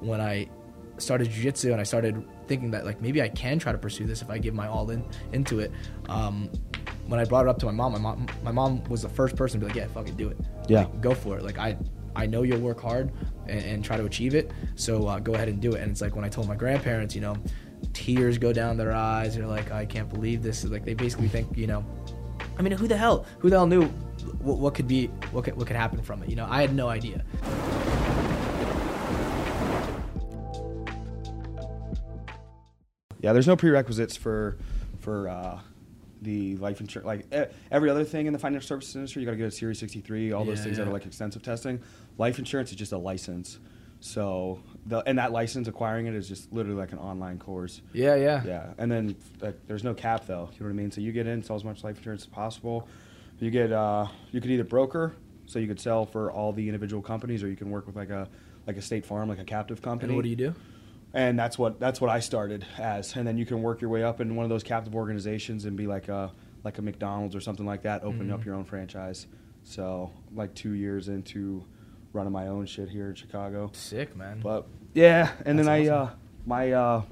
when I started jujitsu and I started thinking that like maybe I can try to pursue this if I give my all in into it. Um, when I brought it up to my mom, my mom, my mom was the first person to be like, "Yeah, fucking do it. Yeah. Like, go for it. Like I, I know you'll work hard and, and try to achieve it. So uh, go ahead and do it." And it's like when I told my grandparents, you know, tears go down their eyes. They're like, "I can't believe this." Like they basically think, you know, I mean, who the hell, who the hell knew what, what could be, what could, what could happen from it? You know, I had no idea. Yeah, there's no prerequisites for for uh, the life insurance. Like e- every other thing in the financial services industry, you got to get a Series 63, all those Yeah, things that are like extensive testing. Life insurance is just a license. So the and that license acquiring it is just literally like an online course. Yeah, yeah. Yeah, and then like, there's no cap though. You know what I mean? So you get in, sell as much life insurance as possible. You get uh, you could either broker, so you could sell for all the individual companies, or you can work with like a like a state farm, like a captive company And what do you do? And that's what that's what I started as. And then you can work your way up in one of those captive organizations and be like a like a McDonald's or something like that, opening up Mhm. your own franchise. So like two years into running my own shit here in Chicago. Sick, man. But yeah, and then I awesome. uh, my uh,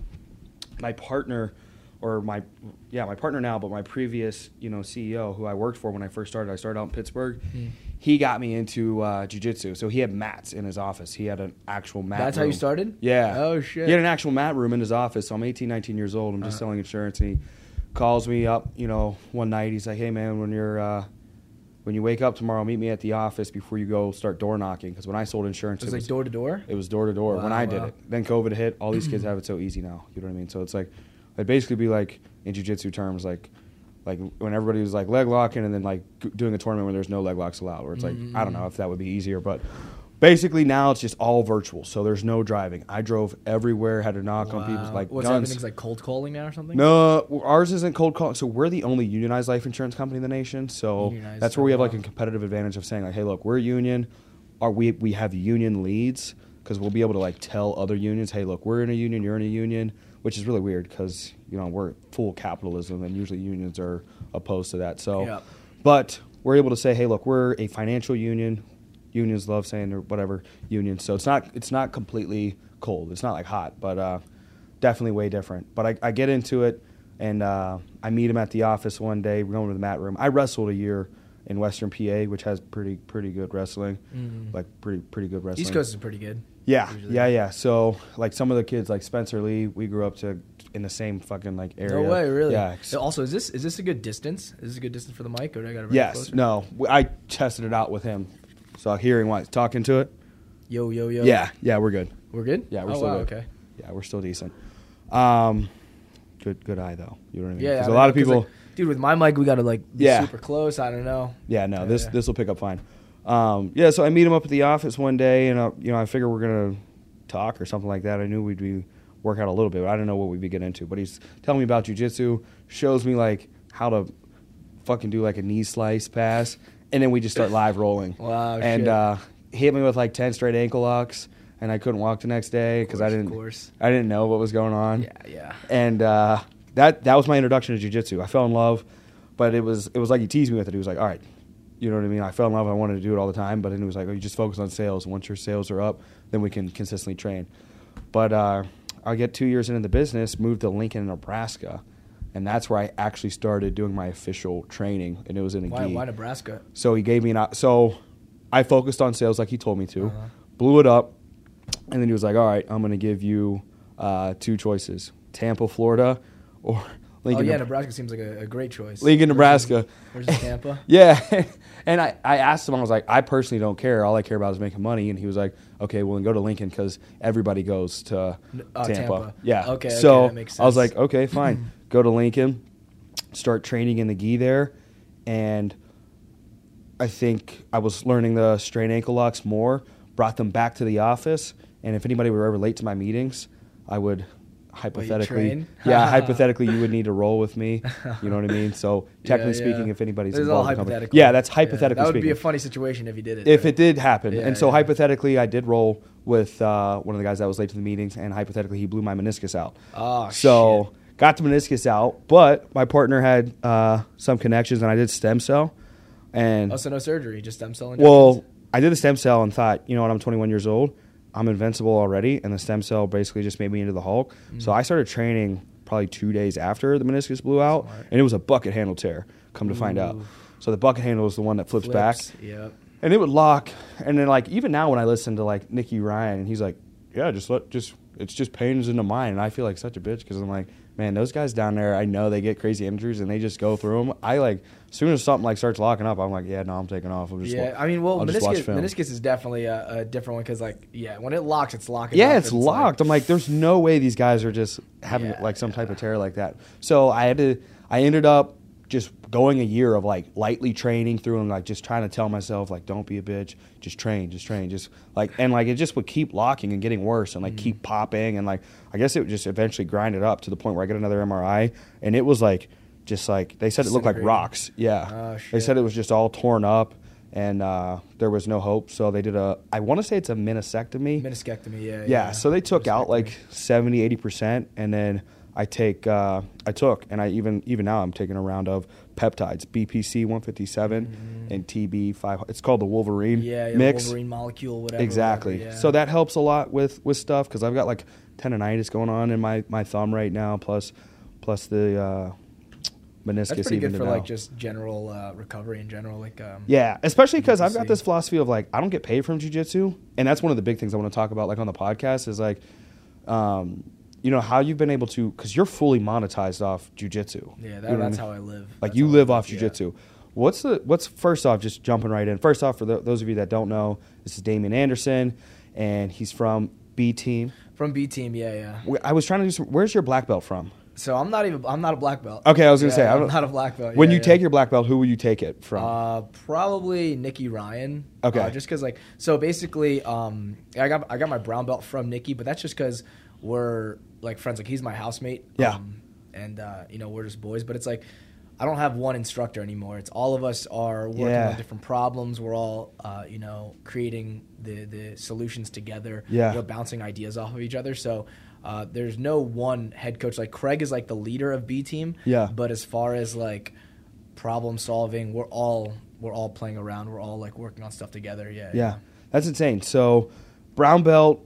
my partner or my yeah my partner now, but my previous you know CEO who I worked for when I first started. I started out in Pittsburgh. Hmm. He got me into uh, jujitsu, so he had mats in his office. He had an actual mat. That's how you started? Yeah. Oh, shit. He had an actual mat room in his office. So I'm 18, 19 years old. I'm just Uh-huh. selling insurance, and he calls me up. You know, one night he's like, "Hey man, when you're uh, when you wake up tomorrow, meet me at the office before you go start door knocking. Because when I sold insurance, It was like door to door. it was door to door when Wow, I did it. Then COVID hit. All these kids have it so easy now. You know what I mean? So it's like, it'd basically be like in jujitsu terms, like, like when everybody was like leg locking and then like doing a tournament where there's no leg locks allowed. Where it's like, I don't mm-hmm. know if that would be easier, but basically now it's just all virtual. So there's no driving. I drove everywhere, had to knock on people's Wow. like What's guns. everything's like cold calling now or something? No, ours isn't cold calling. So we're the only unionized life insurance company in the nation. So Unionized, that's where we have like a wow. competitive advantage of saying like, hey, look, we're a union. Are we we have union leads because we'll be able to like tell other unions, hey, look, we're in a union, you're in a union, which is really weird because you know we're full capitalism and usually unions are opposed to that. So, Yep. but we're able to say, hey, look, we're a financial union. Unions love saying or whatever union. So it's not it's not completely cold. It's not like hot, but uh, definitely way different. But I, I get into it, and uh, I meet him at the office one day. We're going to the mat room. I wrestled a year in Western PA, which has pretty pretty good wrestling, Mhm. like pretty pretty good wrestling. East Coast is pretty good. Yeah, usually. yeah, yeah. So like some of the kids, like Spencer Lee, we grew up to in the same fucking like area. No way, really. Yeah. Also, is this is this a good distance? Is this a good distance for the mic, or do I got to Yes. closer? No. I tested it out with him. So hearing what talking to it. Yo, yo, yo. Yeah. Yeah. We're good. we're good. Yeah, we're oh, still wow, good. Okay. Yeah, we're still decent. Um, good good eye though. You know what I mean? Yeah, 'Cause I a lot of people. like, dude, with my mic, we got to like be Yeah. super close. I don't know. Yeah, no, Yeah, this yeah. this will pick up fine. Um, yeah, so I meet him up at the office one day, and uh, you know I figure we're gonna talk or something like that. I knew we'd be work out a little bit, but I didn't know what we'd be getting into. But he's telling me about jujitsu, shows me like how to fucking do like a knee slice pass, and then we just start live rolling. Wow, And uh, hit me with like ten straight ankle locks, and I couldn't walk the next day because I didn't Of course. I didn't know what was going on Yeah, yeah. and uh, that that was my introduction to jujitsu. I fell in love, but it was it was like he teased me with it. He was like, "All right, you know what I mean." I fell in love. I wanted to do it all the time, but then he was like, "Oh, you just focus on sales. Once your sales are up, then we can consistently train." But uh, I get two years into the business, moved to Lincoln, Nebraska, and that's where I actually started doing my official training, and it was in a Why, gi. why Nebraska? So he gave me an so I focused on sales like he told me to, Uh-huh. blew it up, and then he was like, "All right, I'm going to give you uh, two choices: Tampa, Florida, or Lincoln." oh yeah, Neb- Nebraska seems like a, a great choice. Lincoln, Nebraska. versus Tampa. yeah, and I, I asked him, I was like, I personally don't care. All I care about is making money. And he was like, Okay, well, then go to Lincoln because everybody goes to uh, Tampa. Tampa. Yeah. Okay, okay, So that makes I was like, Okay, fine. go to Lincoln, start training in the gi there, and I think I was learning the strain ankle locks more. Brought them back to the office, and if anybody were ever late to my meetings, I would hypothetically, yeah, hypothetically, you would need to roll with me. You know what I mean? So technically Yeah, yeah. speaking, if anybody's This is all involved in company- hypothetical. yeah, that's Yeah, hypothetically that would speaking. be a funny situation if you did it. if right? it did happen, Yeah, and so yeah. hypothetically, I did roll with uh, one of the guys that was late to the meetings, and hypothetically, he blew my meniscus out. Oh, so got the meniscus out, but my partner had uh, some connections, and I did stem cell, and also no surgery, just stem cell injections. well, I did the stem cell and thought, you know what, I'm 21 years old. I'm invincible already, and the stem cell basically just made me into the Hulk. Mm. So I started training probably two days after the meniscus blew out, Smart. and it was a bucket handle tear. Come to find out, so the bucket handle is the one that flips, back, Flips, Yep. and it would lock. And then like even now when I listen to like Nicky Ryan, and he's like, "Yeah, just let just it's just pains in the mind," and I feel like such a bitch because I'm like, man, those guys down there, I know they get crazy injuries and they just go through them. I like as soon as something like starts locking up, I'm like, yeah, no, I'm taking off. I'm just yeah, I mean, well, I'll meniscus, meniscus is definitely a, a different one because, like, yeah, when it locks, it's locking. Yeah, it's and locked. I'm like, there's no way these guys are just having Yeah, like some type of tear like that. So I had to. I ended up just going a year of like lightly training through and like just trying to tell myself like, don't be a bitch, just train, just train, just like and like it just would keep locking and getting worse and like keep mm-hmm. popping and like I guess it would just eventually grind it up to the point where I get another MRI and it was like just like they said it looked like rocks. Yeah, Oh, they said it was just all torn up. And uh, there was no hope, so they did a. I want to say it's a meniscectomy. meniscectomy. Yeah, Yeah, so they took out like 70, 80%, and then I take, uh, I took, and I even, even now I'm taking a round of peptides, BPC 157 and TB 5. It's called the Wolverine Mm-hmm. yeah, yeah mix. Wolverine molecule, whatever. Exactly. whatever, yeah. So that helps a lot with, with stuff because I've got like tendonitis going on in my, my thumb right now, plus, plus the uh, meniscus. that's pretty even good for now. like just general uh, recovery in general. Like, um, Yeah, especially because I've got this philosophy of like I don't get paid from jujitsu, and that's one of the big things I want to talk about, like on the podcast, is like, um, you know, how you've been able to because you're fully monetized off jujitsu. yeah, You know what I that's mean? how I live. Like That's you live off yeah. jujitsu. What's the what's first off? Just jumping right in. First off, for tho- those of you that don't know, this is Damien Anderson, and he's from B Team. from B team. Yeah, yeah. I was trying to do some. Where's your black belt from? So I'm not even. I'm not a black belt. Okay, I was gonna Yeah, say, I'm not a black belt. when yeah, you yeah. take your black belt, who will you take it from? Uh, probably Nicky Ryan. Okay. Uh, just because, like, so basically, um, I got I got my brown belt from Nicky, but that's just because we're like friends. Like, he's my housemate. Yeah. Um, and uh, you know, we're just boys. But it's like, I don't have one instructor anymore. It's all of us are working Yeah. on different problems. We're all, uh, you know, creating the the solutions together. Yeah. You know, bouncing ideas off of each other. So. Uh, there's no one head coach like Craig is like the leader of B team. Yeah. But as far as like problem solving. We're all we're all playing around. We're all like working on stuff together. Yeah. Yeah, that's insane. So, brown belt,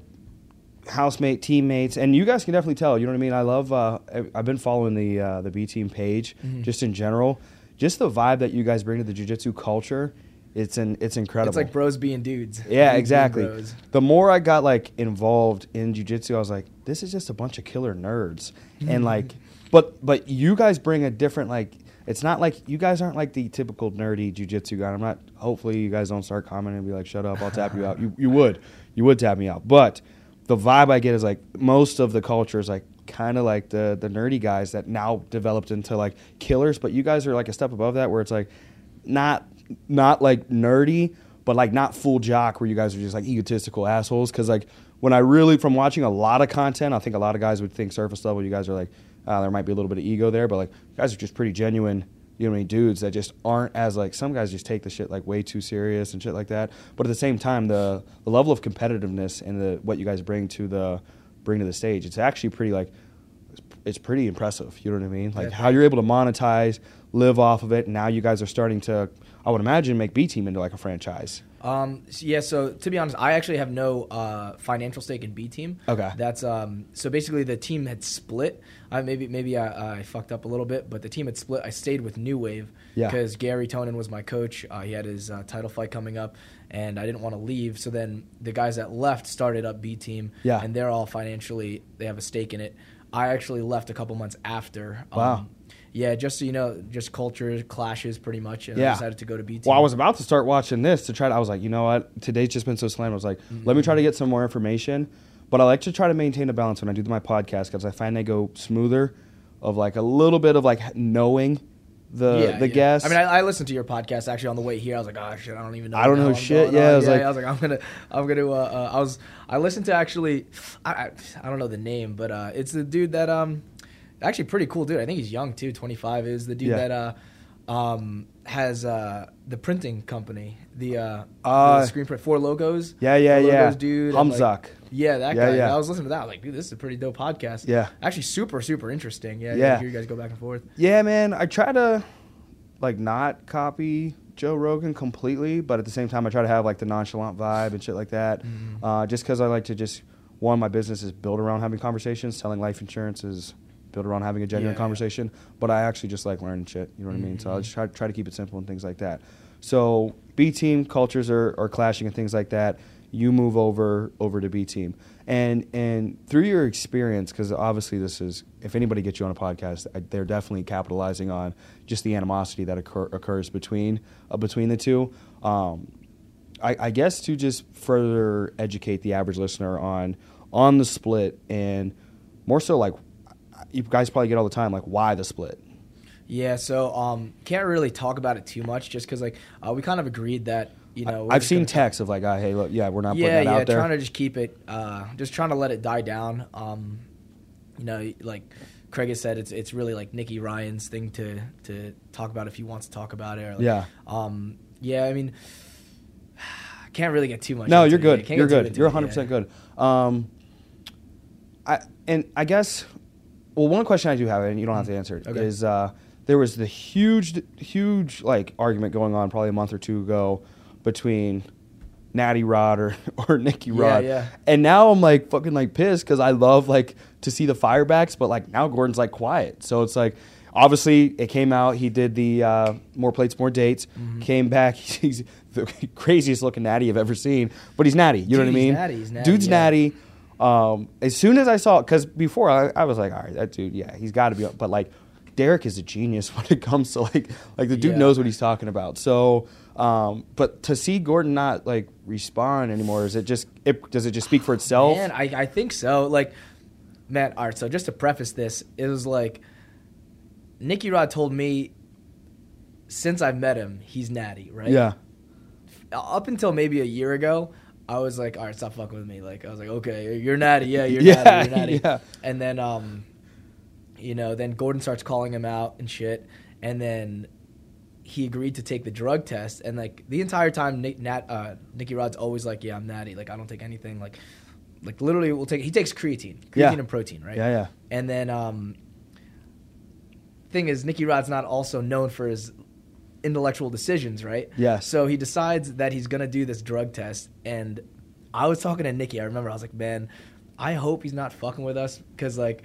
housemate, teammates, and you guys can definitely tell. You know what I mean? I love. Uh, I've been following the uh, the B team page Mm-hmm. just in general. Just the vibe that you guys bring to the jiu-jitsu culture. It's an it's incredible. It's like bros being dudes. Yeah, Dudes exactly. The more I got like involved in jujitsu, I was like, this is just a bunch of killer nerds, and like, but but you guys bring a different like. It's not like you guys aren't like the typical nerdy jujitsu guy. I'm not. Hopefully, you guys don't start commenting and be like, "Shut up, I'll tap you out." You you would, you would tap me out. But the vibe I get is like most of the culture is like kind of like the the nerdy guys that now developed into like killers. But you guys are like a step above that, where it's like not not like nerdy, but like not full jock where you guys are just like egotistical assholes. Because like when I really from watching a lot of content, I think a lot of guys would think surface level. You guys are like uh, there might be a little bit of ego there, but like you guys are just pretty genuine. You know what I mean? Dudes that just aren't as like some guys just take the shit like way too serious and shit like that. But at the same time, the the level of competitiveness and the what you guys bring to the bring to the stage, it's actually pretty like it's pretty impressive. You know what I mean? Like Yeah. how you're able to monetize, live off of it. And now you guys are starting to, I would imagine, make B Team into like a franchise. Um, yeah, so to be honest, I actually have no uh, financial stake in B team. Okay. That's um, so basically the team had split. I maybe maybe I, I fucked up a little bit, but the team had split. I stayed with New Wave Yeah. because Gary Tonon was my coach. Uh, he had his uh, title fight coming up, and I didn't want to leave. So then the guys that left started up B team. Yeah. and they're all financially they have a stake in it. I actually left a couple months after. Wow. Yeah, just so you know, just culture clashes pretty much, and Yeah. I decided to go to B. Well, I was about to start watching this to try to, I was like, you know what? Today's just been so slammed. I was like, let me try to get some more information. But I like to try to maintain a balance when I do my podcast because I find they go smoother of like a little bit of like knowing the the guests. I mean, I, I listened to your podcast actually on the way here. I was like, oh shit, I don't even know. I don't know shit. Yeah. I was like- I was like, I'm gonna, I'm gonna. Uh, uh, I was, I listened to actually, I, I, I don't know the name, but uh, it's the dude that um, actually pretty cool dude. I think he's young too. 25 is the dude Yeah. that uh, um, has uh the printing company, the uh, Uh, the screen print four logos. Yeah, yeah, Four yeah. Logos dude. and, like- yeah, that Yeah, guy. yeah. I was listening to that. I was like, dude, this is a pretty dope podcast. Yeah. Actually, super, super interesting. Yeah, Yeah. You guys go back and forth. Yeah, man. I try to like not copy Joe Rogan completely, but at the same time, I try to have like the nonchalant vibe and shit like that. Mhm. Uh, just because I like to just one, my business is built around having conversations. Selling life insurance is built around having a genuine Yeah, conversation. But I actually just like learning shit. You know what I mean? So I Mhm. just try, try to keep it simple and things like that. So B team cultures are, are clashing and things like that. You move over over to B team, and and through your experience, because obviously this is if anybody gets you on a podcast, they're definitely capitalizing on just the animosity that occur, occurs between uh, between the two. Um, I, I guess to just further educate the average listener on on the split and more so like you guys probably get all the time like why the split. Yeah, so um, can't really talk about it too much, just because like uh, we kind of agreed that you know I've seen texts of like, uh, hey, look, yeah, we're not yeah, putting that yeah, out there. trying to just keep it, uh, just trying to let it die down. Um, you know, like Craig has said, it's it's really like Nicky Ryan's thing to to talk about if he wants to talk about it. Or like, Yeah. Um. Yeah. I mean, can't really get too much. No, you're good. You're good. You're 100 yeah. percent good. Um, I and I guess, well, one question I do have, and you don't have to answer it, Okay. is uh, there was the huge, huge like argument going on probably a month or two ago between Natty Rod or or Nicky Yeah, Rod, yeah. and now I'm like fucking like pissed because I love like to see the firebacks, but like now Gordon's like quiet, so it's like. Obviously, it came out. He did the uh, more plates, more dates. Mm-hmm. Came back. He's the craziest looking natty I've ever seen, but he's natty. You know what I mean? natty, he's natty, Dude's yeah. natty. Um, as soon as I saw, it, because before I, I was like, all right, that dude, yeah, he's got to be. But like, Derek is a genius when it comes to like, like the dude Yeah. knows what he's talking about. So, um, but to see Gordon not like respond anymore, is it just? It, does it just speak for itself? Man, I, I think so. Like, man, all right. So just to preface this, it was like Nicky Rod told me since I've met him, he's natty, right? Yeah. Up until maybe a year ago, I was like, all right, stop fucking with me. Like, I was like, okay, you're natty, yeah, you're Yeah, natty, you're natty. yeah. And then, um, you know, then Gordon starts calling him out and shit, and then he agreed to take the drug test, and like the entire time, Nick, Nat, uh, Nicky Rod's always like, yeah, I'm natty, like I don't take anything, like, like literally, we'll take. He takes creatine, creatine Yeah. and protein, right? Yeah, yeah. And then, um, thing is, Nicky Rod's not also known for his intellectual decisions, right? Yeah. So he decides that he's gonna do this drug test, and I was talking to Nicky. I remember I was like, man, I hope he's not fucking with us because like.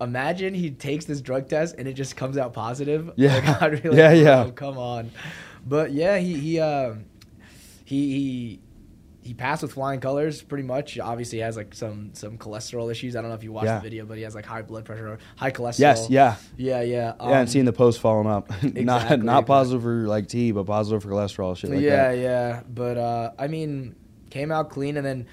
Imagine he takes this drug test and it just comes out positive. Yeah. Like, be Yeah, "Bro, yeah. Come on, but yeah, he he um he he he passed with flying colors pretty much. Obviously, he has like some some cholesterol issues. I don't know if you watched Yeah. the video, but he has like high blood pressure or high cholesterol. Yes. Yeah. yeah, yeah. yeah, and um, seeing the post falling up. not exactly, not exactly. positive for like tea, but positive for cholesterol, shit like yeah, that. yeah. But uh, I mean, came out clean, and then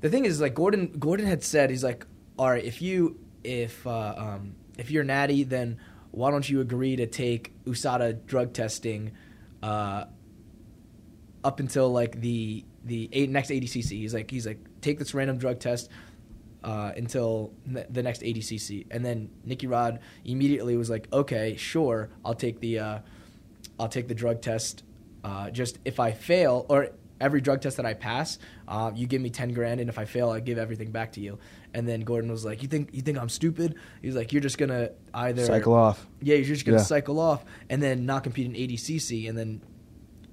the thing is, like Gordon, Gordon had said, he's like, all right, if you if uh, um, if you're natty, then why don't you agree to take USADA drug testing uh, up until like the the eight, next ADCC? He's like, he's like, take this random drug test. Uh, until ne- the next ADCC, and then Nicky Rod immediately was like, "Okay, sure, I'll take the uh, I'll take the drug test. Uh, just if I fail, or every drug test that I pass, uh, you give me ten grand, and if I fail, I give everything back to you. And then Gordon was like, "You think you think I'm stupid?" He's like, "You're just gonna either Cycle off. yeah, you're just gonna Yeah. cycle off and then not compete in ADCC, and then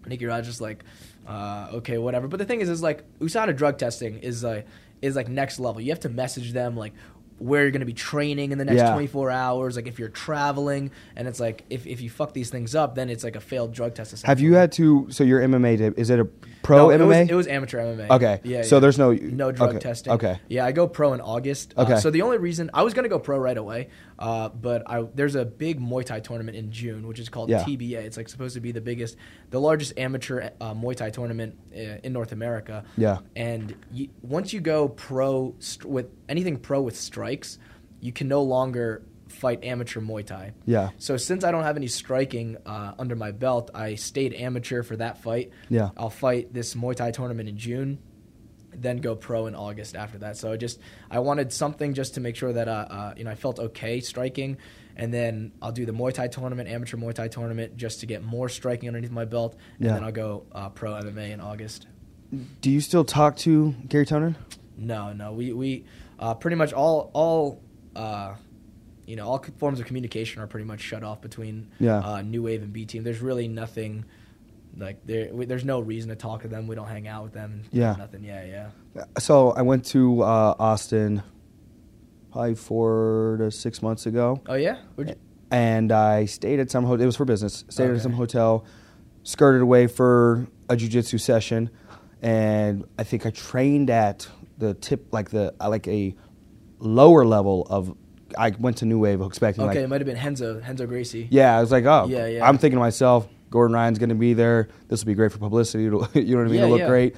Nicky just like, uh, okay, whatever. But the thing is, is like USADA drug testing is like is like next level. You have to message them like where you're going to be training in the next Yeah. 24 hours. Like if you're traveling, and it's like if, if you fuck these things up, then it's like a failed drug test. Have you had to? So your MMA, tip- is it a pro No, it MMA? was, it was amateur MMA. Okay. Yeah. So yeah. there's no- no drug okay, testing. okay. Yeah, I go pro in August. Uh, Okay. so the only reason I was gonna go pro right away, uh, but I there's a big Muay Thai tournament in June, which is called Yeah. TBA. It's like supposed to be the biggest, the largest amateur uh, Muay Thai tournament uh, in North America. Yeah. And you, once you go pro st- with anything pro with strikes, you can no longer fight amateur Muay Thai. Yeah. So since I don't have any striking uh, under my belt, I stayed amateur for that fight. Yeah. I'll fight this Muay Thai tournament in June, then go pro in August after that. So I just I wanted something just to make sure that uh, uh, you know I felt okay striking, and then I'll do the Muay Thai tournament, amateur Muay Thai tournament, just to get more striking underneath my belt, and Yeah. then I'll go uh, pro MMA in August. Do you still talk to Gary Tonon? No, no, we we uh, pretty much all all. Uh, you know, all forms of communication are pretty much shut off between Yeah. uh, New Wave and B Team. There's really nothing, Like there, we, there's no reason to talk to them. We don't hang out with them. Yeah. nothing. Yeah, yeah. So I went to uh, Austin probably four to six months ago, Oh yeah. And I stayed at some. hotel. it was for business. Stayed Okay. at some hotel, skirted away for a jujitsu session, and I think I trained at the tip, like the uh, like a lower level of. I went to New Wave expecting okay, like it might have been Renzo, Renzo Gracie. Yeah, I was like, oh, Yeah, yeah. I'm thinking to myself, Gordon Ryan's going to be there. This will be great for publicity. It'll, you know what I mean? Yeah, It'll look yeah. great.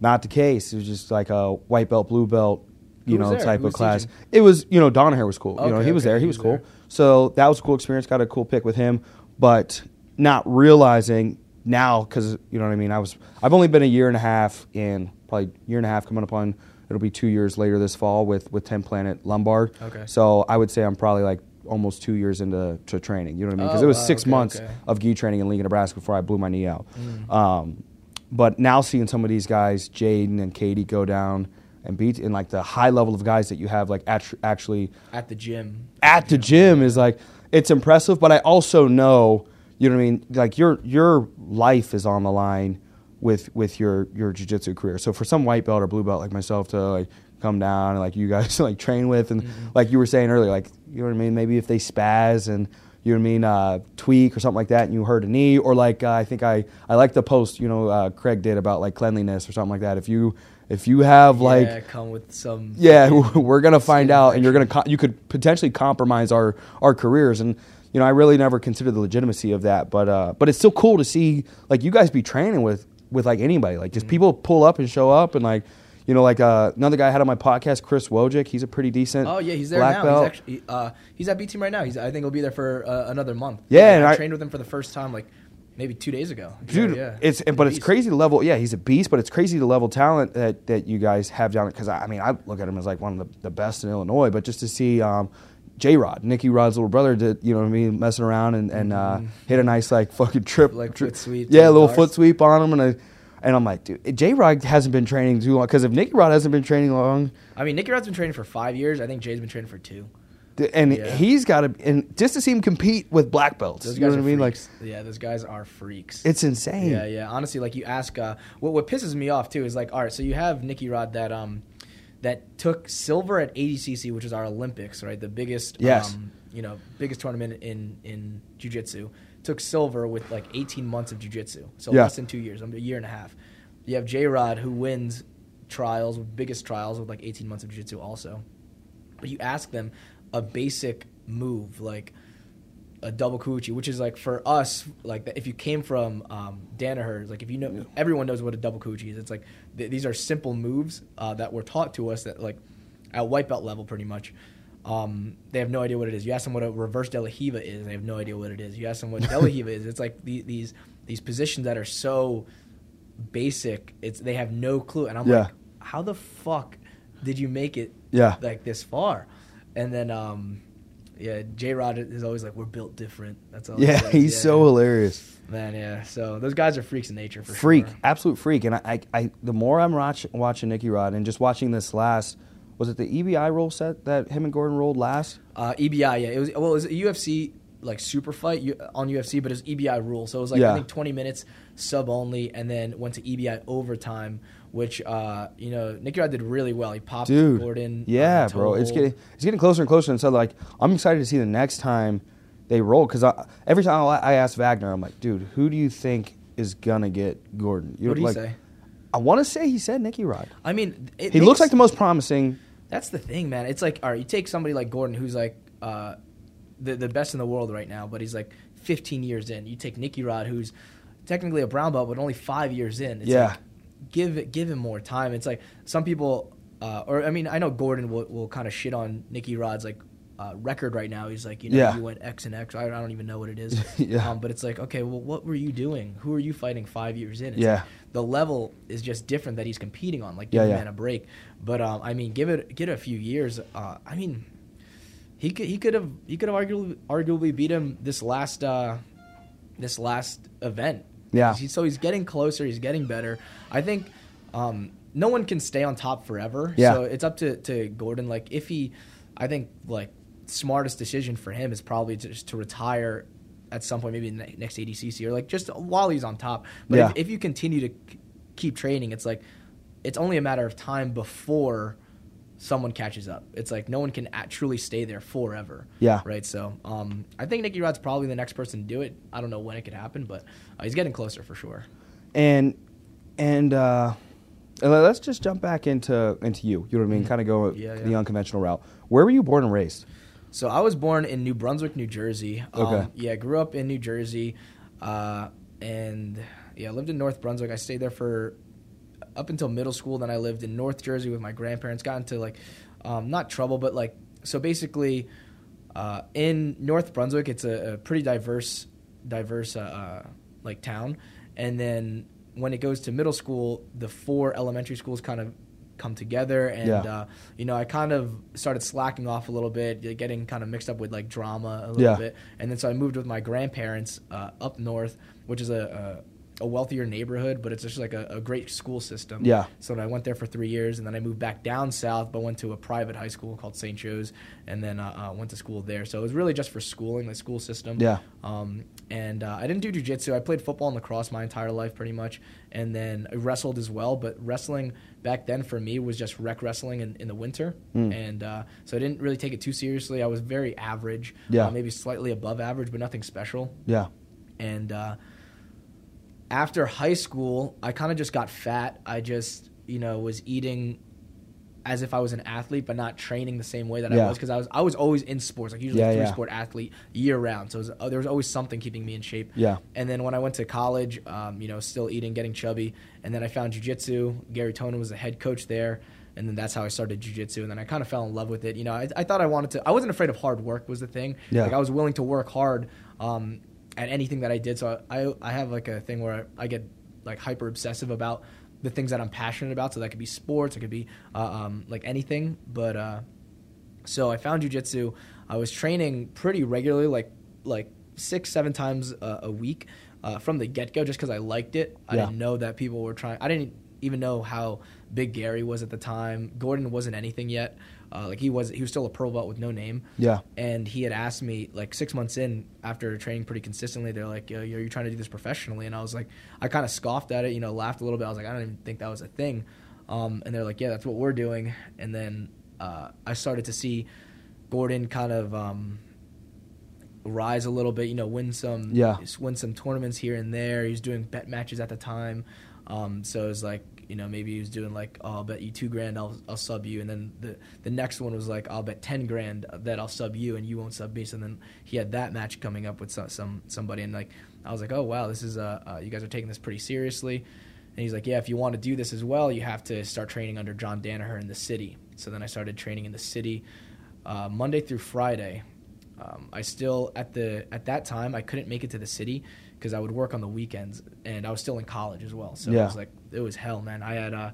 Not the case. It was just like a white belt, blue belt, you know, there? type Who of class. teaching? It was, you know, Danaher was cool. you know, Okay, he was there. He he was was cool. there. So that was a cool experience. Got a cool pick with him, but not realizing now because you know what I mean. I was I've only been a year and a half in, probably year and a half coming up on. It'll be two years later this fall with with 10th Planet Lombard. Okay. So I would say I'm probably like almost two years into to training. You know what I mean? Because Oh, it was wow, six okay, months okay. of gi training in Lincoln, Nebraska before I blew my knee out. Mm. Um, but now seeing some of these guys, Jaden and Katie, go down and beat in like the high level of guys that you have like actu- actually At the gym. at the gym is like it's impressive. But I also know, you know what I mean? Like your your life is on the line with with your your jujitsu career. So for some white belt or blue belt like myself to like come down and like you guys like train with and like you were saying earlier, like you know what I mean? Maybe if they spaz and you know what I mean, uh, tweak or something like that, and you hurt a knee, or like uh, I think I I like the post you know uh, Craig did about like cleanliness or something like that. If you if you have like yeah, come with some. yeah, we're gonna find out, and you're gonna co- you could potentially compromise our our careers, and you know I really never considered the legitimacy of that, but uh, but it's still cool to see like you guys be training with with like anybody, like just people pull up and show up, and like you know like uh, another guy I had on my podcast, Chris Wojcik, he's a pretty decent. Oh yeah, he's there black now. Belt. He's actually uh, he's at B team right now. He's I think he'll be there for uh, another month. Yeah, and I, I- trained with him for the first time like maybe two days ago. Dude, yeah, yeah. it's but it's crazy to level. Yeah, he's a beast, but it's crazy to level talent that, that you guys have down. It Because I, I mean, I look at him as like one of the, the best in Illinois. But just to see um, J Rod, Nicky Rod's little brother, did you know what I mean, messing around and, and uh, hit a nice like fucking trip, Mm-hmm. Like foot sweep Yeah, a little bars. foot sweep on him, and I, and I'm like, dude, J Rod hasn't been training too long. Because if Nicky Rod hasn't been training long, I mean, Nicky Rod's been training for five years. I think Jay's been training for two. and Yeah. he's got to, and just to see him compete with black belts, Those you know what I mean? Like, yeah, those guys are freaks. it's insane. Yeah, yeah. Honestly, like you ask, uh, what what pisses me off too is like, all right, so you have Nicky Rod that um that took silver at ADCC, which is our Olympics, right? The biggest, Yes. um, you know, biggest tournament in in jujitsu. Took silver with like 18 months of jujitsu, so Yeah. less than two years, a year and a half. You have J Rod who wins trials, biggest trials with like 18 months of jujitsu also. But you ask them a basic move like a double kuchi, which is like for us, like if you came from um, Danaher, like if you know, everyone knows what a double kuchi is. It's like th- these are simple moves uh, that were taught to us that like at white belt level, pretty much. Um, they have no idea what it is. You ask them what a reverse De La Riva is, they have no idea what it is. You ask them what De La Riva is, it's like the, these these positions that are so basic. It's they have no clue, and I'm Yeah. like, how the fuck did you make it Yeah. like this far? And then um, yeah, J Rod is always like, we're built different. That's all. Yeah, he's Yeah. so hilarious. man. Yeah, so those guys are freaks in nature for freak, sure. absolute freak. And I, I, I the more I'm watch, watching Nicky Rod and just watching this last, was it the EBI roll set that him and Gordon rolled last? Uh, EBI, yeah, it was well, it was a UFC like super fight on UFC, but it was EBI rule, so it was like Yeah. I think 20 minutes sub only, and then went to EBI overtime, which uh, you know Nicky Rod did really well. He popped Dude, Gordon. yeah, bro, it's getting it's getting closer and closer. And so like, I'm excited to see the next time they roll because every time I, I ask Wagner, I'm like, dude, who do you think is gonna get Gordon? You What he like, say? I want to say he said Nicky Rod. I mean, He makes- looks like the most promising. That's the thing, man. It's like, all right, you take somebody like Gordon, who's like uh, the the best in the world right now, but he's like 15 years in. You take Nicky Rod, who's technically a brown belt, but only five years in. It's Yeah. like, give it, give him more time. It's like some people, uh, or I mean, I know Gordon will, will kind of shit on Nicky Rod's like uh, record right now. He's like, you know, Yeah. you went X and X. I, I don't even know what it is. Yeah. Um, but it's like, okay, well, what were you doing? Who are you fighting five years in? It's Yeah. like, the level is just different that he's competing on. Like, give Yeah, yeah. man a break. But um, I mean, give it give it a few years. Uh, I mean, he could he could have he could have arguably arguably beat him this last uh, this last event. Yeah. He's- so he's getting closer. He's getting better. I think um, no one can stay on top forever. Yeah. So it's up to to Gordon. Like if he, I think like smartest decision for him is probably just to retire at some point, maybe ne- next ADCC or like just while he's on top. But Yeah. if, if you continue to keep training, it's like it's only a matter of time before someone catches up. It's like no one can at, truly stay there forever. Yeah. Right. So um, I think Nicky Rod's probably the next person to do it. I don't know when it could happen, but uh, he's getting closer for sure. and and uh, let's just jump back into into you. You know what I mean? Kind of go Mm-hmm. Yeah, the unconventional route. Where were you born and raised? So I was born in New Brunswick, New Jersey. Um, Okay. Yeah, grew up in New Jersey, uh, and yeah, lived in North Brunswick. I stayed there for up until middle school. Then I lived in North Jersey with my grandparents. Got into like um, not trouble, but like so basically uh, in North Brunswick, it's a, a pretty diverse diverse uh, uh, like town. And then when it goes to middle school, the four elementary schools kind of come together and Yeah. uh, you know i kind of started slacking off a little bit getting kind of mixed up with like drama a little Yeah. bit and then so i moved with my grandparents uh, up north which is a, a, wealthier neighborhood but it's just like a, a great school system Yeah. so I went there for three years, and then I moved back down south, but went to a private high school called St. Joe's, and then uh, uh, went to school there. So it was really just for schooling, the school system. Yeah. Um, and uh, I didn't do jujitsu. I played football and lacrosse my entire life, pretty much, and then I wrestled as well. But wrestling back then for me was just rec wrestling in, in the winter, Mm. and uh, so I didn't really take it too seriously. I was very average, Yeah. uh, maybe slightly above average, but nothing special Yeah. and uh, after high school i kind of just got fat i just you know was eating as if i was an athlete but not training the same way that Yeah. i was because i was i was always in sports like usually Yeah, a three yeah. sport athlete year round so it was, uh, there was always something keeping me in shape Yeah. and then when i went to college um, you know still eating getting chubby and then i found jiu-jitsu gary tonon was the head coach there and then that's how I started jujitsu, and then I kind of fell in love with it. You know, I, I thought I wanted to. I wasn't afraid of hard work. Was the thing. Yeah. Like I was willing to work hard um, at anything that I did. So I, I, have like a thing where I, I get like hyper obsessive about the things that I'm passionate about. So that could be sports, it could be uh, um, like anything. But uh, so I found jujitsu. I was training pretty regularly, like like six, seven times a, a week uh, from the get go, just because I liked it. I Yeah. didn't know that people were trying. I didn't even know how big Gary was at the time. Gordon wasn't anything yet. Uh, like he was, he was still a pro belt with no name. Yeah. and he had asked me like six months in after training pretty consistently they're like Yo, are you trying to do this professionally? And i was like i kind of scoffed at it you know laughed a little bit. I was like i don't even think that was a thing. Um, and they're like yeah that's what we're doing. And then uh, i started to see gordon kind of um, rise a little bit you know win some Yeah. win some tournaments here and there. He was doing bet matches at the time. Um, so it was like you know maybe he was doing like oh, I'll bet you two grand I'll, I'll sub you. And then the the next one was like I'll bet ten grand that I'll sub you and you won't sub me. So then he had that match coming up with some, some somebody. And like I was like oh wow this is uh, uh you guys are taking this pretty seriously. And he's like yeah if you want to do this as well you have to start training under John Danaher in the city. So then I started training in the city uh, Monday through Friday. Um, I still at the at that time I couldn't make it to the city because I would work on the weekends and I was still in college as well. So Yeah. it was like it was hell, man. I had uh,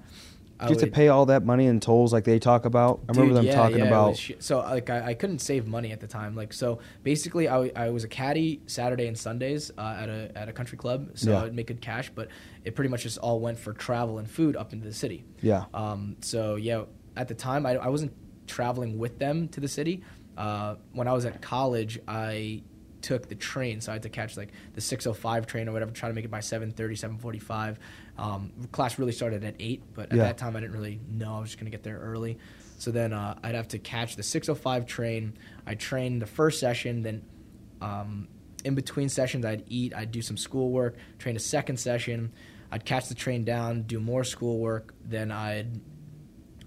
I have to pay all that money in tolls like they talk about? I remember Dude, them yeah, talking yeah, about. so like I, I couldn't save money at the time. Like so basically I, w- I was a caddy Saturday and Sundays uh, at a at a country club, so Yeah. I'd make good cash. But it pretty much just all went for travel and food up into the city. yeah. Um, so yeah, at the time I, I wasn't traveling with them to the city. Uh, when I was at college, I took the train, so I had to catch like the 6:05 train or whatever, try to make it by 7:30, 7:45. Um, class really started at eight, but at Yeah. that time I didn't really know I was just gonna get there early. So then uh, I'd have to catch the 6:05 train. I trained the first session, then um, in between sessions I'd eat, I'd do some schoolwork, train a second session. I'd catch the train down, do more schoolwork, then I'd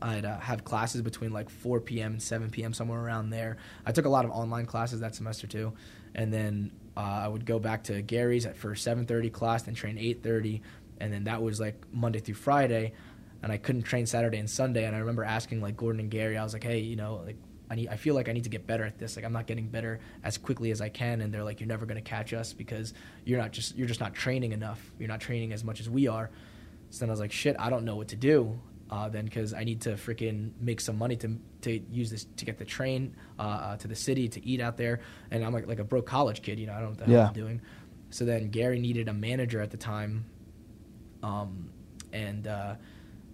I'd uh, have classes between like 4 p.m. and 7 p.m. somewhere around there. I took a lot of online classes that semester too, and then uh, I would go back to Gary's at first 7:30 class, then train 8:30, and then that was like Monday through Friday, and I couldn't train Saturday and Sunday. And I remember asking like Gordon and Gary, I was like, hey, you know, like I need, I feel like I need to get better at this. Like I'm not getting better as quickly as I can, and they're like, you're never gonna catch us because you're not just you're just not training enough. You're not training as much as we are. So then I was like, shit, I don't know what to do. Uh, then because I need to freaking make some money to to use this to get the train uh, uh, to the city to eat out there, and I'm like like a broke college kid, you know, I don't know what the hell I'm doing. So then Gary needed a manager at the time, um, and uh,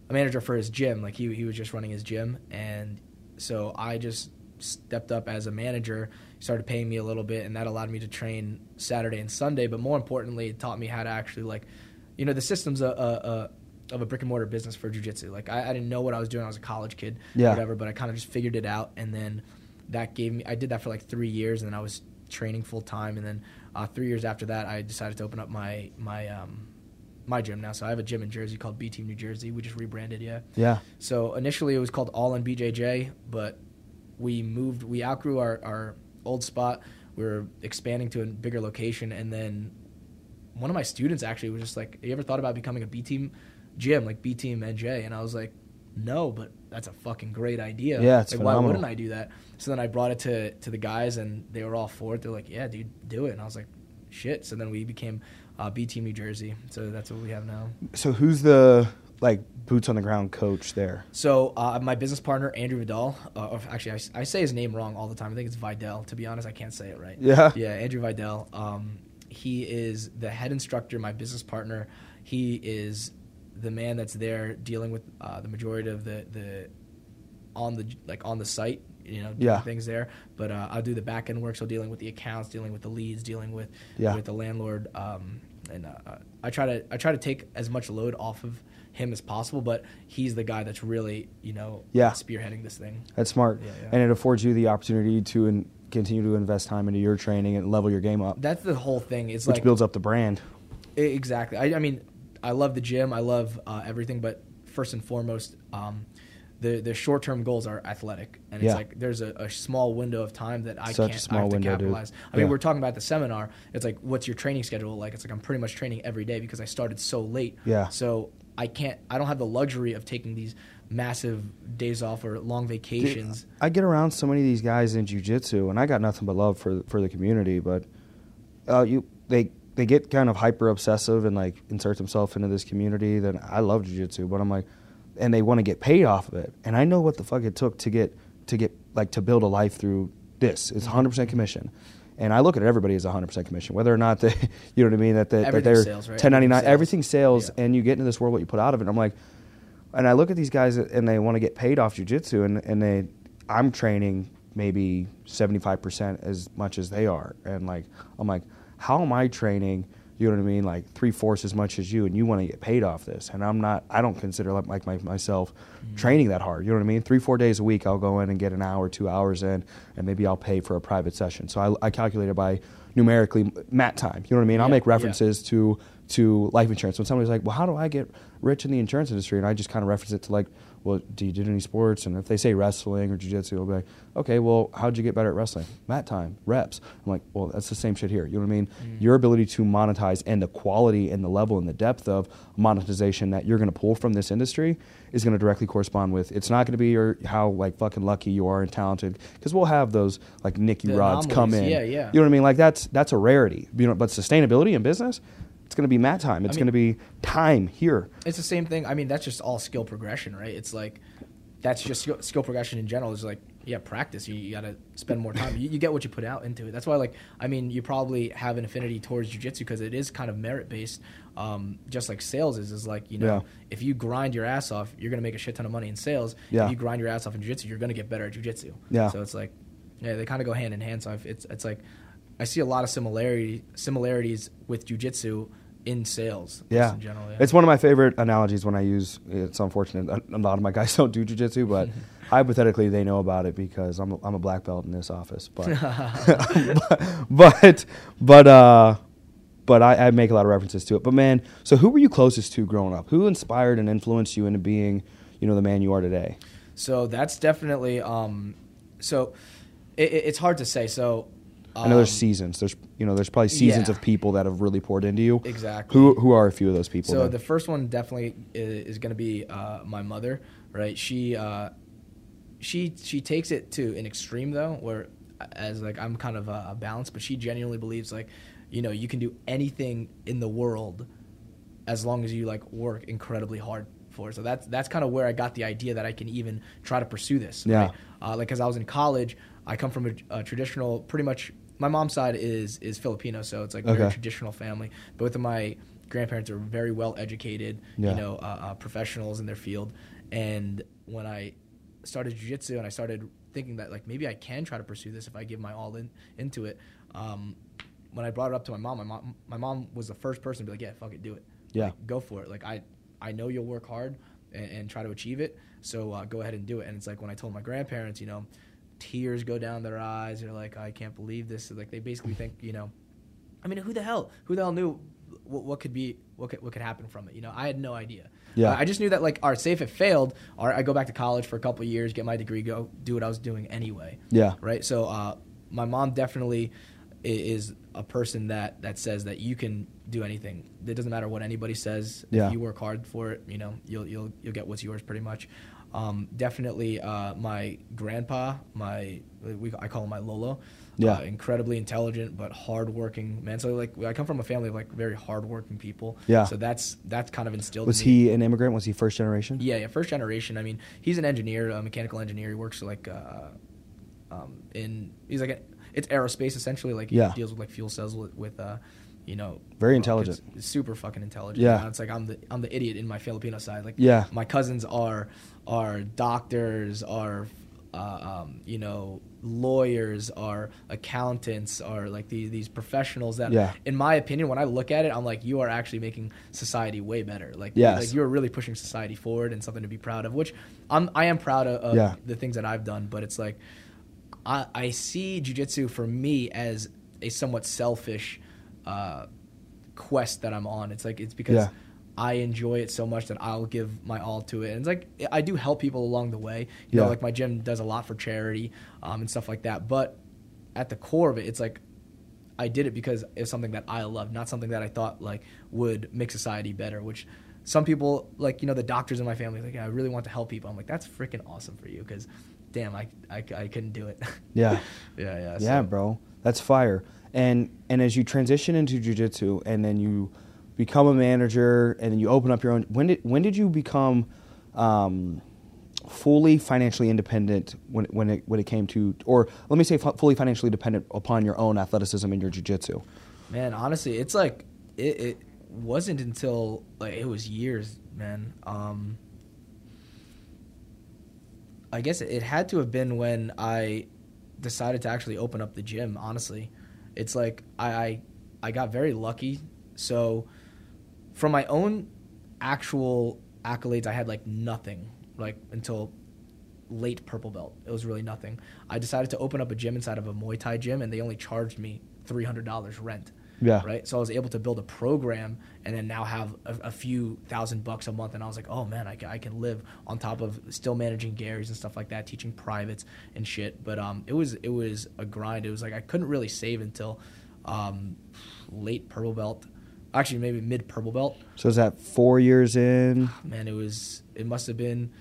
a manager for his gym. Like he he was just running his gym, and so I just stepped up as a manager, he started paying me a little bit, and that allowed me to train Saturday and Sunday. But more importantly, it taught me how to actually like, you know, the systems a, a, a of a brick and mortar business for jujitsu. Like I, I didn't know what I was doing. I was a college kid, Yeah. whatever. But I kind of just figured it out, and then that gave me. I did that for like three years, and then I was training full time, and then uh, three years after that, I decided to open up my my um, my gym now. So I have a gym in Jersey called B Team New Jersey. We just rebranded, yeah. Yeah. So initially it was called All in BJJ, but we moved, we outgrew our, our old spot. We were expanding to a bigger location, and then one of my students actually was just like, "You ever thought about becoming a B team gym, like B team NJ?" And I was like, "No, but that's a fucking great idea. Yeah, it's like, why wouldn't I do that?" So then I brought it to to the guys, and they were all for it. They're like, "Yeah, dude, do it." And I was like, "Shit!" So then we became uh, B Team New Jersey. So that's what we have now. So who's the like boots on the ground coach there? So uh, my business partner Andrew Vidal. Uh, or actually, I, say his name wrong all the time. I think it's Vidal. To be honest, I can't say it right. Yeah. Yeah, Andrew Vidal. Um, he is the head instructor. My business partner. He is the man that's there dealing with uh, the majority of the the on the like on the site. You know, doing Yeah. things there. But uh, I'll do the back end work. So dealing with the accounts, dealing with the leads, dealing with Yeah. with the landlord. Um, and uh, I try to I try to take as much load off of him as possible. But he's the guy that's really you know Yeah. spearheading this thing. That's smart, yeah. and it affords you the opportunity to in, continue to invest time into your training and level your game up, That's the whole thing. It's which like builds up the brand. Exactly. I, I mean, I love the gym. I love uh, everything, but first and foremost, um, the the short term goals are athletic, and it's Yeah. like there's a, a small window of time that I Such can't small I have to window, dude. capitalize. I mean, Yeah. we're talking about the seminar. It's like, what's your training schedule like? It's like I'm pretty much training every day because I started so late. Yeah. So I can't. I don't have the luxury of taking these massive days off or long vacations. I get around so many of these guys in jujitsu, and I got nothing but love for for the community. But uh, you, they they get kind of hyper obsessive and like insert themselves into this community. Then I love jujitsu, but I'm like, and they want to get paid off of it. And I know what the fuck it took to get to get like to build a life through this. It's mm-hmm. 100 percent commission. And I look at everybody as 100% commission, whether or not they, you know what I mean, that, they, that they're sales, right? 1099, Everything's everything sales, sales. and you get into this world what you put out of it. I'm like, and I look at these guys and they want to get paid off jujitsu, and and they, I'm training maybe 75 percent as much as they are, and like I'm like, how am I training? You know what I mean? Like three fourths as much as you, and you want to get paid off this, and I'm not. I don't consider like, like my, myself mm. training that hard. You know what I mean? Three four days a week, I'll go in and get an hour, two hours in, and maybe I'll pay for a private session. So I, I calculate it by numerically mat time. You know what I mean? I'll Yeah, make yeah. references to to life insurance. When somebody's like, "Well, how do I get rich in the insurance industry?" and I just kind of reference it to like, "Well, do you do any sports?" And if they say wrestling or jiu-jitsu, I'll be like, "Okay, well, how'd you get better at wrestling?" Mat time, reps. I'm like, "Well, that's the same shit here." You know what I mean? Mm. Your ability to monetize and the quality and the level and the depth of monetization that you're going to pull from this industry is going to directly correspond with. It's not going to be your how like fucking lucky you are and talented because we'll have those like Nicky The rods come in. yeah, yeah. You know what I mean? Like that's that's a rarity. You know, but sustainability in business, going to be mat time. It's mean- going to be time here. It's the same thing. I mean, that's just all skill progression, right? It's like that's just skill, skill progression in general. Is like yeah, practice. You, you got to spend more time. You, you get what you put out into it. That's why, like, I mean, you probably have an affinity towards jujitsu because it is kind of merit based. Um, just like sales is, is like you know, Yeah. if you grind your ass off, you're gonna make a shit ton of money in sales. Yeah. If you grind your ass off in jujitsu, you're gonna get better at jujitsu. Yeah. So it's like, yeah, they kind of go hand in hand. So I've, it's it's like, I see a lot of similarity similarities with jujitsu in sales. Yeah. in general. Yeah. It's one of my favorite analogies when I use. It's unfortunate a lot of my guys don't do jujitsu, but hypothetically they know about it because I'm a, I'm a black belt in this office. But but but uh, but I, I make a lot of references to it. But man, so who were you closest to growing up? Who inspired and influenced you into being you know the man you are today? So that's definitely um, so it- it's hard to say. So I know there's um, seasons. There's you know there's probably seasons yeah. of people that have really poured into you. Exactly. Who who are a few of those people? So then? the first one definitely is, is going to be uh, my mother, right? She uh, she she takes it to an extreme though, where as like I'm kind of a, a balance, but she genuinely believes like, you know, you can do anything in the world as long as you like work incredibly hard for it. So that's that's kind of where I got the idea that I can even try to pursue this. Yeah. Right? Uh, like, because I was in college, I come from a, a traditional, pretty much. My mom's side is is Filipino, so it's like very Okay. traditional family. Both of my grandparents are very well educated, Yeah. you know, uh, uh, professionals in their field. And when I started jujitsu and I started thinking that like maybe I can try to pursue this if I give my all in into it. Um, when I brought it up to my mom, my mom, my mom was the first person to be like, "Yeah, fuck it, do it. Yeah. Like, go for it. Like I, I know you'll work hard and, and try to achieve it. So uh, go ahead and do it." And it's like when I told my grandparents, you know, tears go down their eyes. They're like, "I can't believe this." Like they basically think, you know, I mean, who the hell, who the hell knew what, what could be, what could, what could happen from it? You know, I had no idea. Yeah. I just knew that like, all right, say if it failed, all right, I go back to college for a couple of years, get my degree, go do what I was doing anyway. Yeah. Right. So uh, my mom definitely is a person that that says that you can do anything. It doesn't matter what anybody says. Yeah. If you work hard for it, you know, you'll you'll you'll get what's yours pretty much. Um, definitely, uh, my grandpa, my we, I call him my Lolo. Yeah. Uh, incredibly intelligent but hardworking man. So like I come from a family of like very hardworking people. Yeah. So that's that's kind of instilled. Was in me. he an immigrant? Was he first generation? Yeah, yeah, first generation. I mean, he's an engineer, a mechanical engineer. He works like uh, um, in he's like a, it's aerospace essentially. Like he Yeah. deals with like fuel cells with, with uh, you know, Very intelligent. Super fucking intelligent. Yeah. You know, it's like I'm the I'm the idiot in my Filipino side. Like Yeah. my cousins are are doctors, are uh, um, you know lawyers, are accountants, are like these these professionals that, Yeah. in my opinion, when I look at it, I'm like, you are actually making society way better. Like, Yes. like you're really pushing society forward and something to be proud of. Which I'm I am proud of, of Yeah. the things that I've done, but it's like I, I see jujitsu for me as a somewhat selfish uh, quest that I'm on. It's like it's because Yeah. I enjoy it so much that I'll give my all to it. And it's like I do help people along the way. You Yeah. know, like my gym does a lot for charity um, and stuff like that. But at the core of it, it's like I did it because it's something that I love, not something that I thought like would make society better. Which some people, like you know, the doctors in my family, like I really want to help people. I'm like, that's freaking awesome for you because, damn, I, I I couldn't do it. Yeah. yeah, yeah, Yeah, bro. That's fire. And and as you transition into jujitsu and then you become a manager and then you open up your own when did when did you become um, fully financially independent when when it when it came to or let me say fu- fully financially dependent upon your own athleticism and your jujitsu? Man, honestly, it's like it, it wasn't until like it was years, man. Um, I guess it had to have been when I decided to actually open up the gym. Honestly, it's like I I, I got very lucky. So from my own actual accolades, I had like nothing like until late purple belt. It was really nothing. I decided to open up a gym inside of a Muay Thai gym, and they only charged me three hundred dollars rent. Yeah. Right. So I was able to build a program, and then now have a, a few thousand bucks a month, and I was like, oh man, I, I can live on top of still managing Garys and stuff like that, teaching privates and shit. But um, it was it was a grind. It was like I couldn't really save until um, late purple belt. Actually, maybe mid purple belt So is that four years in? man, it was it must have been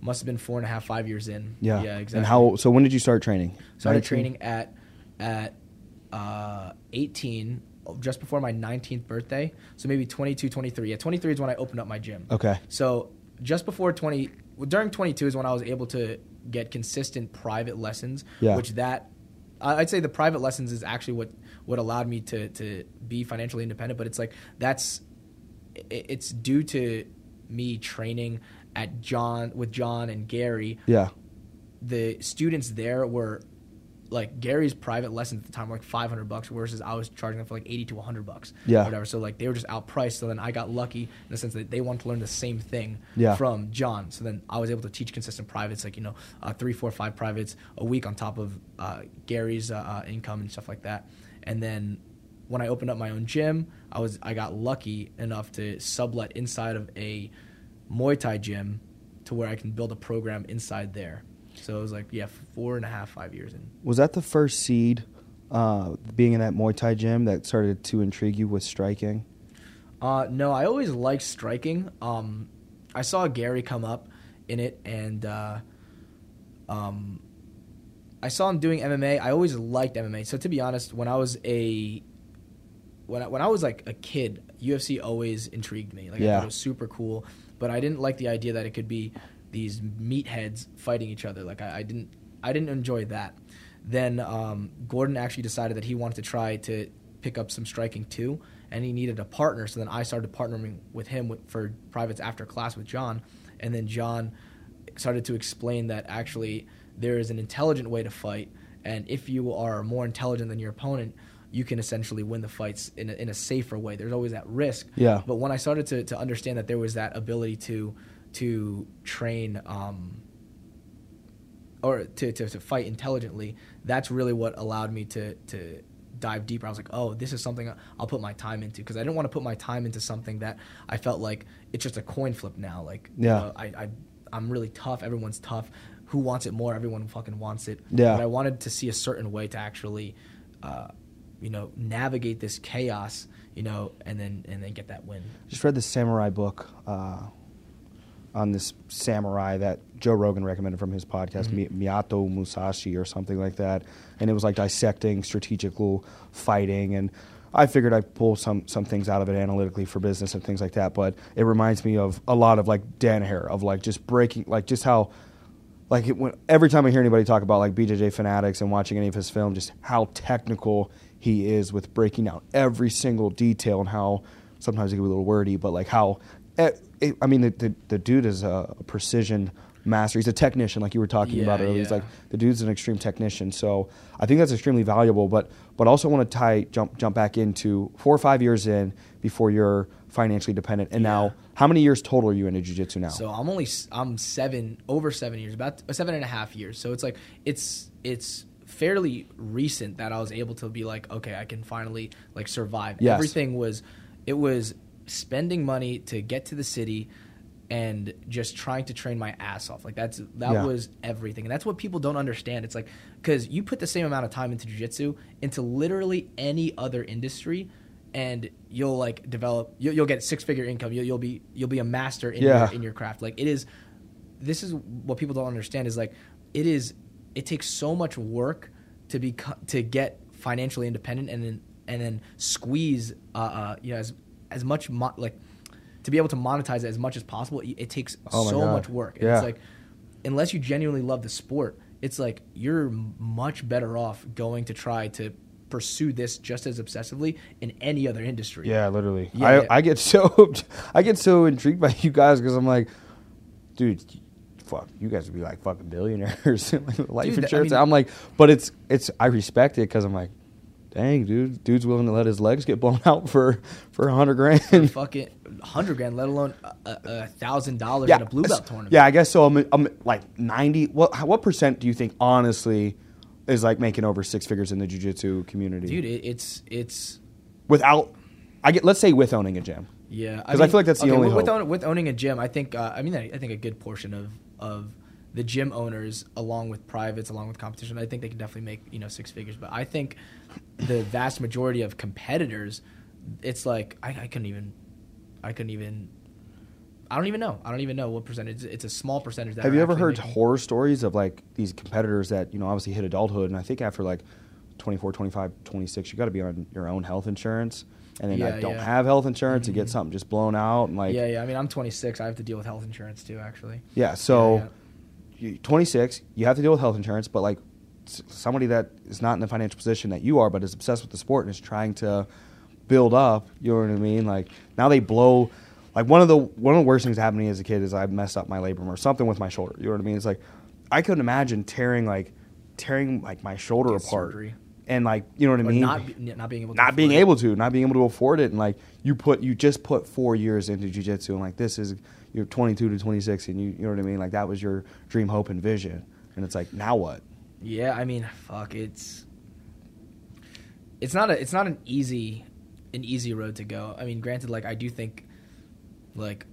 must have been four and a half, five years in. Yeah. yeah, exactly. And how? So when did you start training? started 19? training at at uh, 18, just before my 19th birthday. So maybe 22, 23. Yeah, 23 is when I opened up my gym. Okay. So just before 20, well, during 22 is when I was able to get consistent private lessons, Yeah. which that I'd say the private lessons is actually what what allowed me to to be financially independent. But it's like that's it's due to me training at John with John and Gary. Yeah. The students there were like Gary's private lessons at the time were like 500 bucks versus I was charging them for like 80 to 100 bucks. Yeah. or Whatever. So like they were just outpriced. So then I got lucky in the sense that they wanted to learn the same thing Yeah. from John. So then I was able to teach consistent privates, like, you know, uh, three, four, five privates a week on top of uh, Gary's uh, uh, income and stuff like that. And then when I opened up my own gym, I was I got lucky enough to sublet inside of a Muay Thai gym to where I can build a program inside there. So it was like, yeah, four and a half, five years in. Was that the first seed, uh, being in that Muay Thai gym that started to intrigue you with striking? Uh, no, I always liked striking. Um, I saw Gary come up in it, and uh, um, I saw him doing MMA. I always liked MMA. So to be honest, when I was a when I, when I was like a kid, UFC always intrigued me. Like I Yeah. thought it was super cool, but I didn't like the idea that it could be these meatheads fighting each other. Like I, I didn't I didn't enjoy that. Then um, Gordon actually decided that he wanted to try to pick up some striking too, and he needed a partner. So then I started partnering with him with, for privates after class with John, and then John started to explain that actually there is an intelligent way to fight, and if you are more intelligent than your opponent, you can essentially win the fights in a, in a safer way. There's always that risk. Yeah. But when I started to, to understand that there was that ability to to train um, or to, to, to fight intelligently, that's really what allowed me to to dive deeper. I was like, oh, this is something I'll put my time into because I didn't want to put my time into something that I felt like it's just a coin flip now. Like, you Yeah. know, I, I I'm really tough. Everyone's tough. Who wants it more? Everyone fucking wants it. Yeah. But I wanted to see a certain way to actually, uh, you know, navigate this chaos. You know, and then and then get that win. Just read the samurai book uh, on this samurai that Joe Rogan recommended from his podcast, Mi- Miyato Musashi or something like that, and it was like dissecting strategical fighting and. I figured I'd pull some, some things out of it analytically for business and things like that, but it reminds me of a lot of like Dan Danaher, of like just breaking, like just how like it, when, every time I hear anybody talk about like BJJ fanatics and watching any of his film, just how technical he is with breaking down every single detail and how sometimes it can be a little wordy, but like how eh, it, I mean the, the the dude is a, a precision master. He's a technician, like you were talking about Yeah, earlier. He's like the dude's an extreme technician. So I think that's extremely valuable. But but also want to tie jump jump back into four or five years in before you're financially dependent, and Yeah. now how many years total are you into jiu-jitsu now? So I'm only I'm seven over seven years, about uh, seven and a half years. So it's like it's it's fairly recent that I was able to be like, okay, I can finally like survive. Yes. Everything was it was spending money to get to the city and just trying to train my ass off. Like that's that Yeah. was everything. And that's what people don't understand. It's like cuz you put the same amount of time into jiu-jitsu into literally any other industry and you'll like develop you'll, you'll get six-figure income. You'll, you'll be you'll be a master in Yeah. your in your craft. Like it is this is what people don't understand is like it is it takes so much work to be to get financially independent and then and then squeeze uh, uh you know as as much mo- like to be able to monetize it as much as possible it, it takes Oh so God. much work and Yeah. it's like unless you genuinely love the sport it's like you're much better off going to try to pursue this just as obsessively in any other industry Yeah, literally. Yeah, I, yeah. I get so I get so intrigued by you guys because I'm like, dude, fuck, you guys would be like fucking billionaires, life Dude, I insurance. mean- I'm like, but it's it's I respect it because I'm like, dang, dude, dude's willing to let his legs get blown out for for a hundred grand. fucking 100 grand let alone a, thousand dollars in a blue belt tournament Yeah, I guess so. I'm, I'm like ninety. What what percent do you think honestly is like making over six figures in the jujitsu community? dude it, it's it's without, I get let's say with owning a gym. Yeah, because I feel like that's the only with, own, with owning a gym. I think uh, I mean I, I think a good portion of of the gym owners, along with privates, along with competition, I think they can definitely make you know six figures. But I think the vast majority of competitors, it's like I, I couldn't even, I couldn't even. I don't even know. I don't even know what percentage. It's a small percentage. That Have you ever heard making- horror stories of like these competitors that, you know, obviously hit adulthood and I think after like 24, 25, 26, you got to be on your own health insurance and then Yeah, like, don't yeah. have health insurance and Mhm. get something just blown out and like yeah, yeah. I mean, I'm 26. I have to deal with health insurance too. Actually. Yeah, so Yeah, you 26, you have to deal with health insurance, but like somebody that is not in the financial position that you are, but is obsessed with the sport and is trying to build up, you know what I mean? Like now they blow. Like one of the one of the worst things happening as a kid is I messed up my labrum or something with my shoulder. You know what I mean? It's like I couldn't imagine tearing like tearing like my shoulder Get apart surgery. and like you know what I Or mean? not not being able to not being afford it. able to, not being able to afford it, and like you put, you just put four years into jujitsu, and like this is you're 22 to 26, and you, you know what I mean, like that was your dream, hope, and vision, and it's like now what? Yeah, I mean, fuck, it's it's not a it's not an easy an easy road to go. I mean, granted, like I do think, like,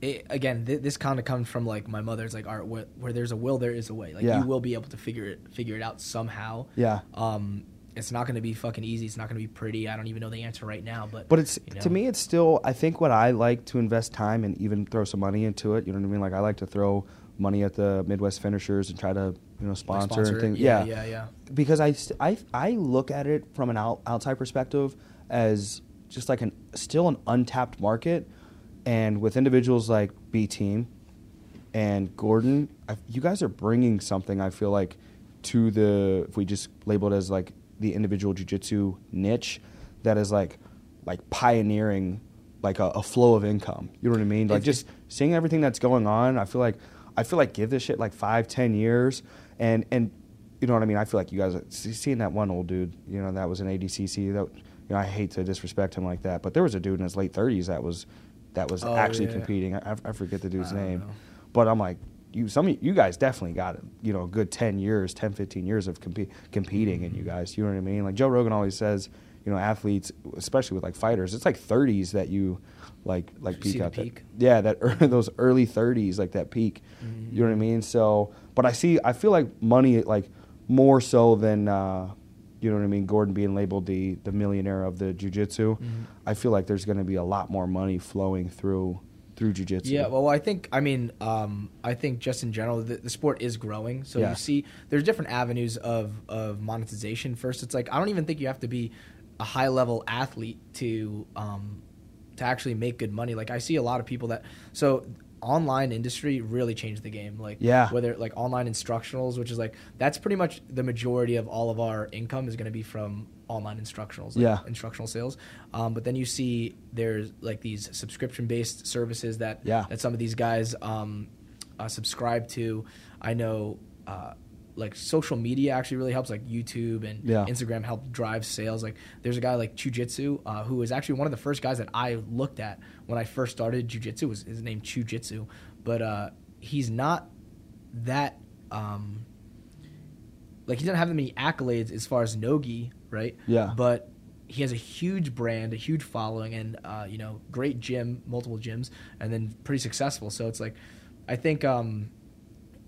it, again, th- this kind of comes from like my mother's like art where, where there's a will, there is a way. Like Yeah. you will be able to figure it figure it out somehow. Yeah. Um, it's not going to be fucking easy. It's not going to be pretty. I don't even know the answer right now, but But it's you know. to me, it's still. I think what I like to invest time and even throw some money into it. You know what I mean? Like I like to throw money at the Midwest finishers and try to you know like, sponsor, and it. things. Yeah, yeah, yeah. because I, st- I, I look at it from an out, outside perspective as just like an still an untapped market, and with individuals like B Team and Gordon, I, you guys are bringing something. I feel like to the if we just label it as like the individual jujitsu niche, that is like like pioneering like a, a flow of income. You know what I mean? Like just seeing everything that's going on. I feel like I feel like give this shit like five, ten years, and and you know what I mean. I feel like you guys seeing that one old dude, you know, that was an ADCC. That you know, I hate to disrespect him like that, but there was a dude in his late thirties that was that was Oh, actually yeah. competing. I, I forget the dude's name, know. but I'm like. You, some of you, guys definitely got. You know, a good 10 years, 10, 15 years of compe- competing in you guys. You know what I mean? Like Joe Rogan always says, you know, athletes, especially with like fighters, it's like 30s that you like like peak out peak? Yeah, that ear- those early 30s, like that peak. Mm-hmm. You know what I mean? So, but I see, I feel like money, like more so than, uh, you know what I mean? Gordon being labeled the the millionaire of the jujitsu. Mm-hmm. I feel like there's going to be a lot more money flowing through through jujitsu. Yeah, well, I think I mean um, I think just in general the, the sport is growing. So Yeah. you see, there's different avenues of of monetization. First, it's like I don't even think you have to be a high level athlete to um, to actually make good money. Like I see a lot of people that so online industry really changed the game. Like Yeah. whether like online instructionals, which is like that's pretty much the majority of all of our income is going to be from online instructionals, like Yeah. instructional sales. Um, but then you see there's like these subscription based services that Yeah. that some of these guys um, uh, subscribe to. I know. Uh, like social media actually really helps, like YouTube and Yeah. Instagram help drive sales. Like there's a guy like Chewjitsu uh, who was actually one of the first guys that I looked at when I first started jujitsu. Was his name Chewjitsu, but uh, he's not that um, like he doesn't have that many accolades as far as nogi, right? Yeah. But he has a huge brand, a huge following, and uh, you know, great gym, multiple gyms, and then pretty successful. So it's like, I think um,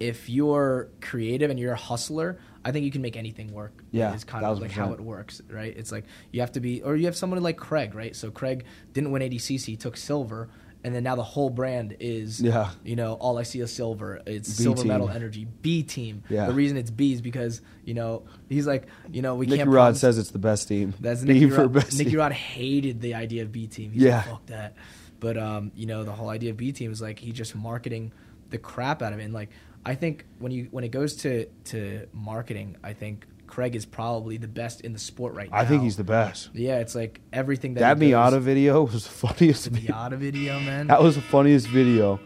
if you're creative and you're a hustler, I think you can make anything work. Yeah, is kind of like how it works, right? It's like you have to be, or you have someone like Craig, right? So Craig didn't win ADCC, he took silver, and then now the whole brand is, Yeah. you know, all I see is silver. It's B silver team. medal energy, B team. Yeah. The reason it's B is because you know he's like, you know, we Nicky can't. Rod promise- says it's the best team. that's B Nicky for Rod. best Nicky team. Rod hated the idea of B team. He's Yeah. like, fuck that. But um, you know, the whole idea of B team is like he's just marketing the crap out of it. And like I think when you when it goes to to marketing, I think Craig is probably the best in the sport right now. I think he's the best. Yeah, it's like everything that That he does- Miata video was the funniest. the video. Miata video, man. That was the funniest video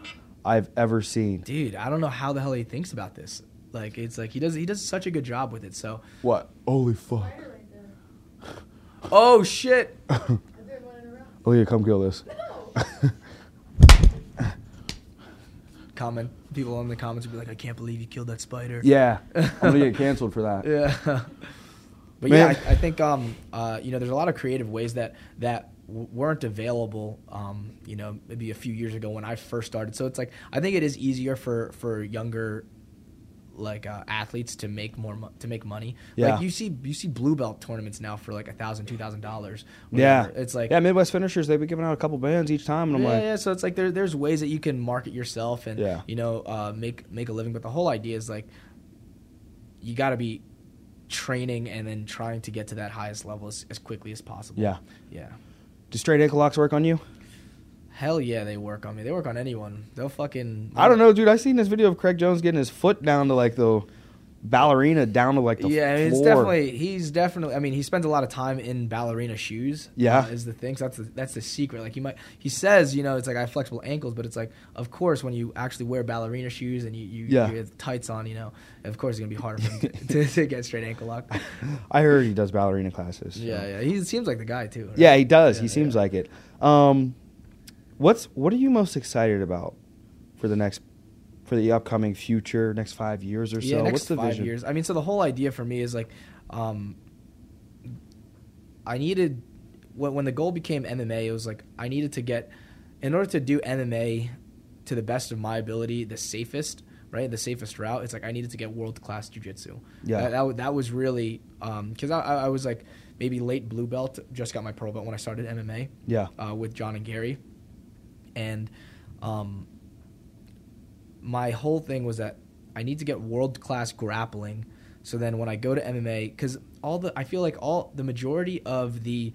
I've ever seen. Dude, I don't know how the hell he thinks about this. Like it's like he does he does such a good job with it. So What? Holy fuck. Fire right there. Oh shit. oh did one in a row. Aaliyah, come kill this. No. Comment people in the comments would be like, I can't believe you killed that spider. Yeah. I'm gonna get canceled for that. Yeah. But Man. yeah, I, I think um, uh, you know there's a lot of creative ways that that w- weren't available, um, you know, maybe a few years ago when I first started. So it's like I think it is easier for for younger like uh, athletes to make more mo- to make money. Yeah. Like you see you see blue belt tournaments now for like a thousand, two thousand dollars. Yeah. It's like yeah, Midwest finishers. They've been giving out a couple bands each time, and I'm yeah, like, yeah. So it's like there, there's ways that you can market yourself and Yeah. you know uh, make make a living. But the whole idea is like you got to be training and then trying to get to that highest level as, as quickly as possible. Yeah. yeah. do straight ankle locks work on you? Hell yeah, they work on me. They work on anyone. They'll fucking. I don't know, dude. I seen this video of Craig Jones getting his foot down to like the ballerina down to like the yeah, floor. it's definitely he's definitely. I mean, he spends a lot of time in ballerina shoes. Yeah. uh, is the thing. So that's the, that's the secret. Like he might he says, you know, it's like I have flexible ankles, but it's like, of course, when you actually wear ballerina shoes and you you, Yeah. you have tights on, you know, of course it's gonna be harder for him to, to, to get straight ankle lock. I heard he does ballerina classes. so. Yeah, yeah, he seems like the guy too. right? Yeah, he does. Yeah, he seems yeah. like it. Um, what's what are you most excited about for the next for the upcoming future, next five years or so? Yeah, next what's the five vision? years. I mean, so the whole idea for me is like, um, I needed when when the goal became MMA, it was like I needed to get in order to do MMA to the best of my ability, the safest, right, the safest route. It's like I needed to get world class jujitsu. Yeah. that, that, that was really because I, I I was like maybe late blue belt, just got my pro belt when I started MMA Yeah, uh, with John and Gary, and um, my whole thing was that I need to get world class grappling. So then when I go to MMA, because all the I feel like all the majority of the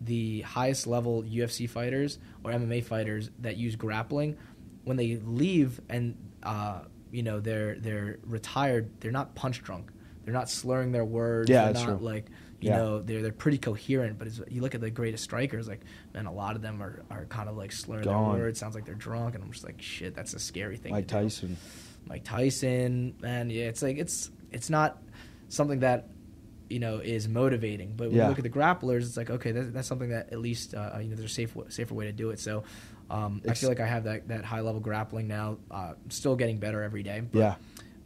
the highest level UFC fighters or MMA fighters that use grappling, when they leave and uh, you know they're they're retired, they're not punch drunk. they're not slurring their words. Yeah, they're that's not true. like you Yeah. know they're they're pretty coherent. But it's, you look at the greatest strikers, like man, a lot of them are, are kind of like slurring Gone. their words. Sounds like they're drunk, and I'm just like shit. That's a scary thing. Mike. Tyson. Mike Tyson, man, yeah, it's like it's it's not something that you know is motivating. But when Yeah. you look at the grapplers, it's like okay, that's, that's something that at least uh, you know there's a safe safer way to do it. So um, I feel like I have that that high level grappling now. Uh, still getting better every day. But Yeah.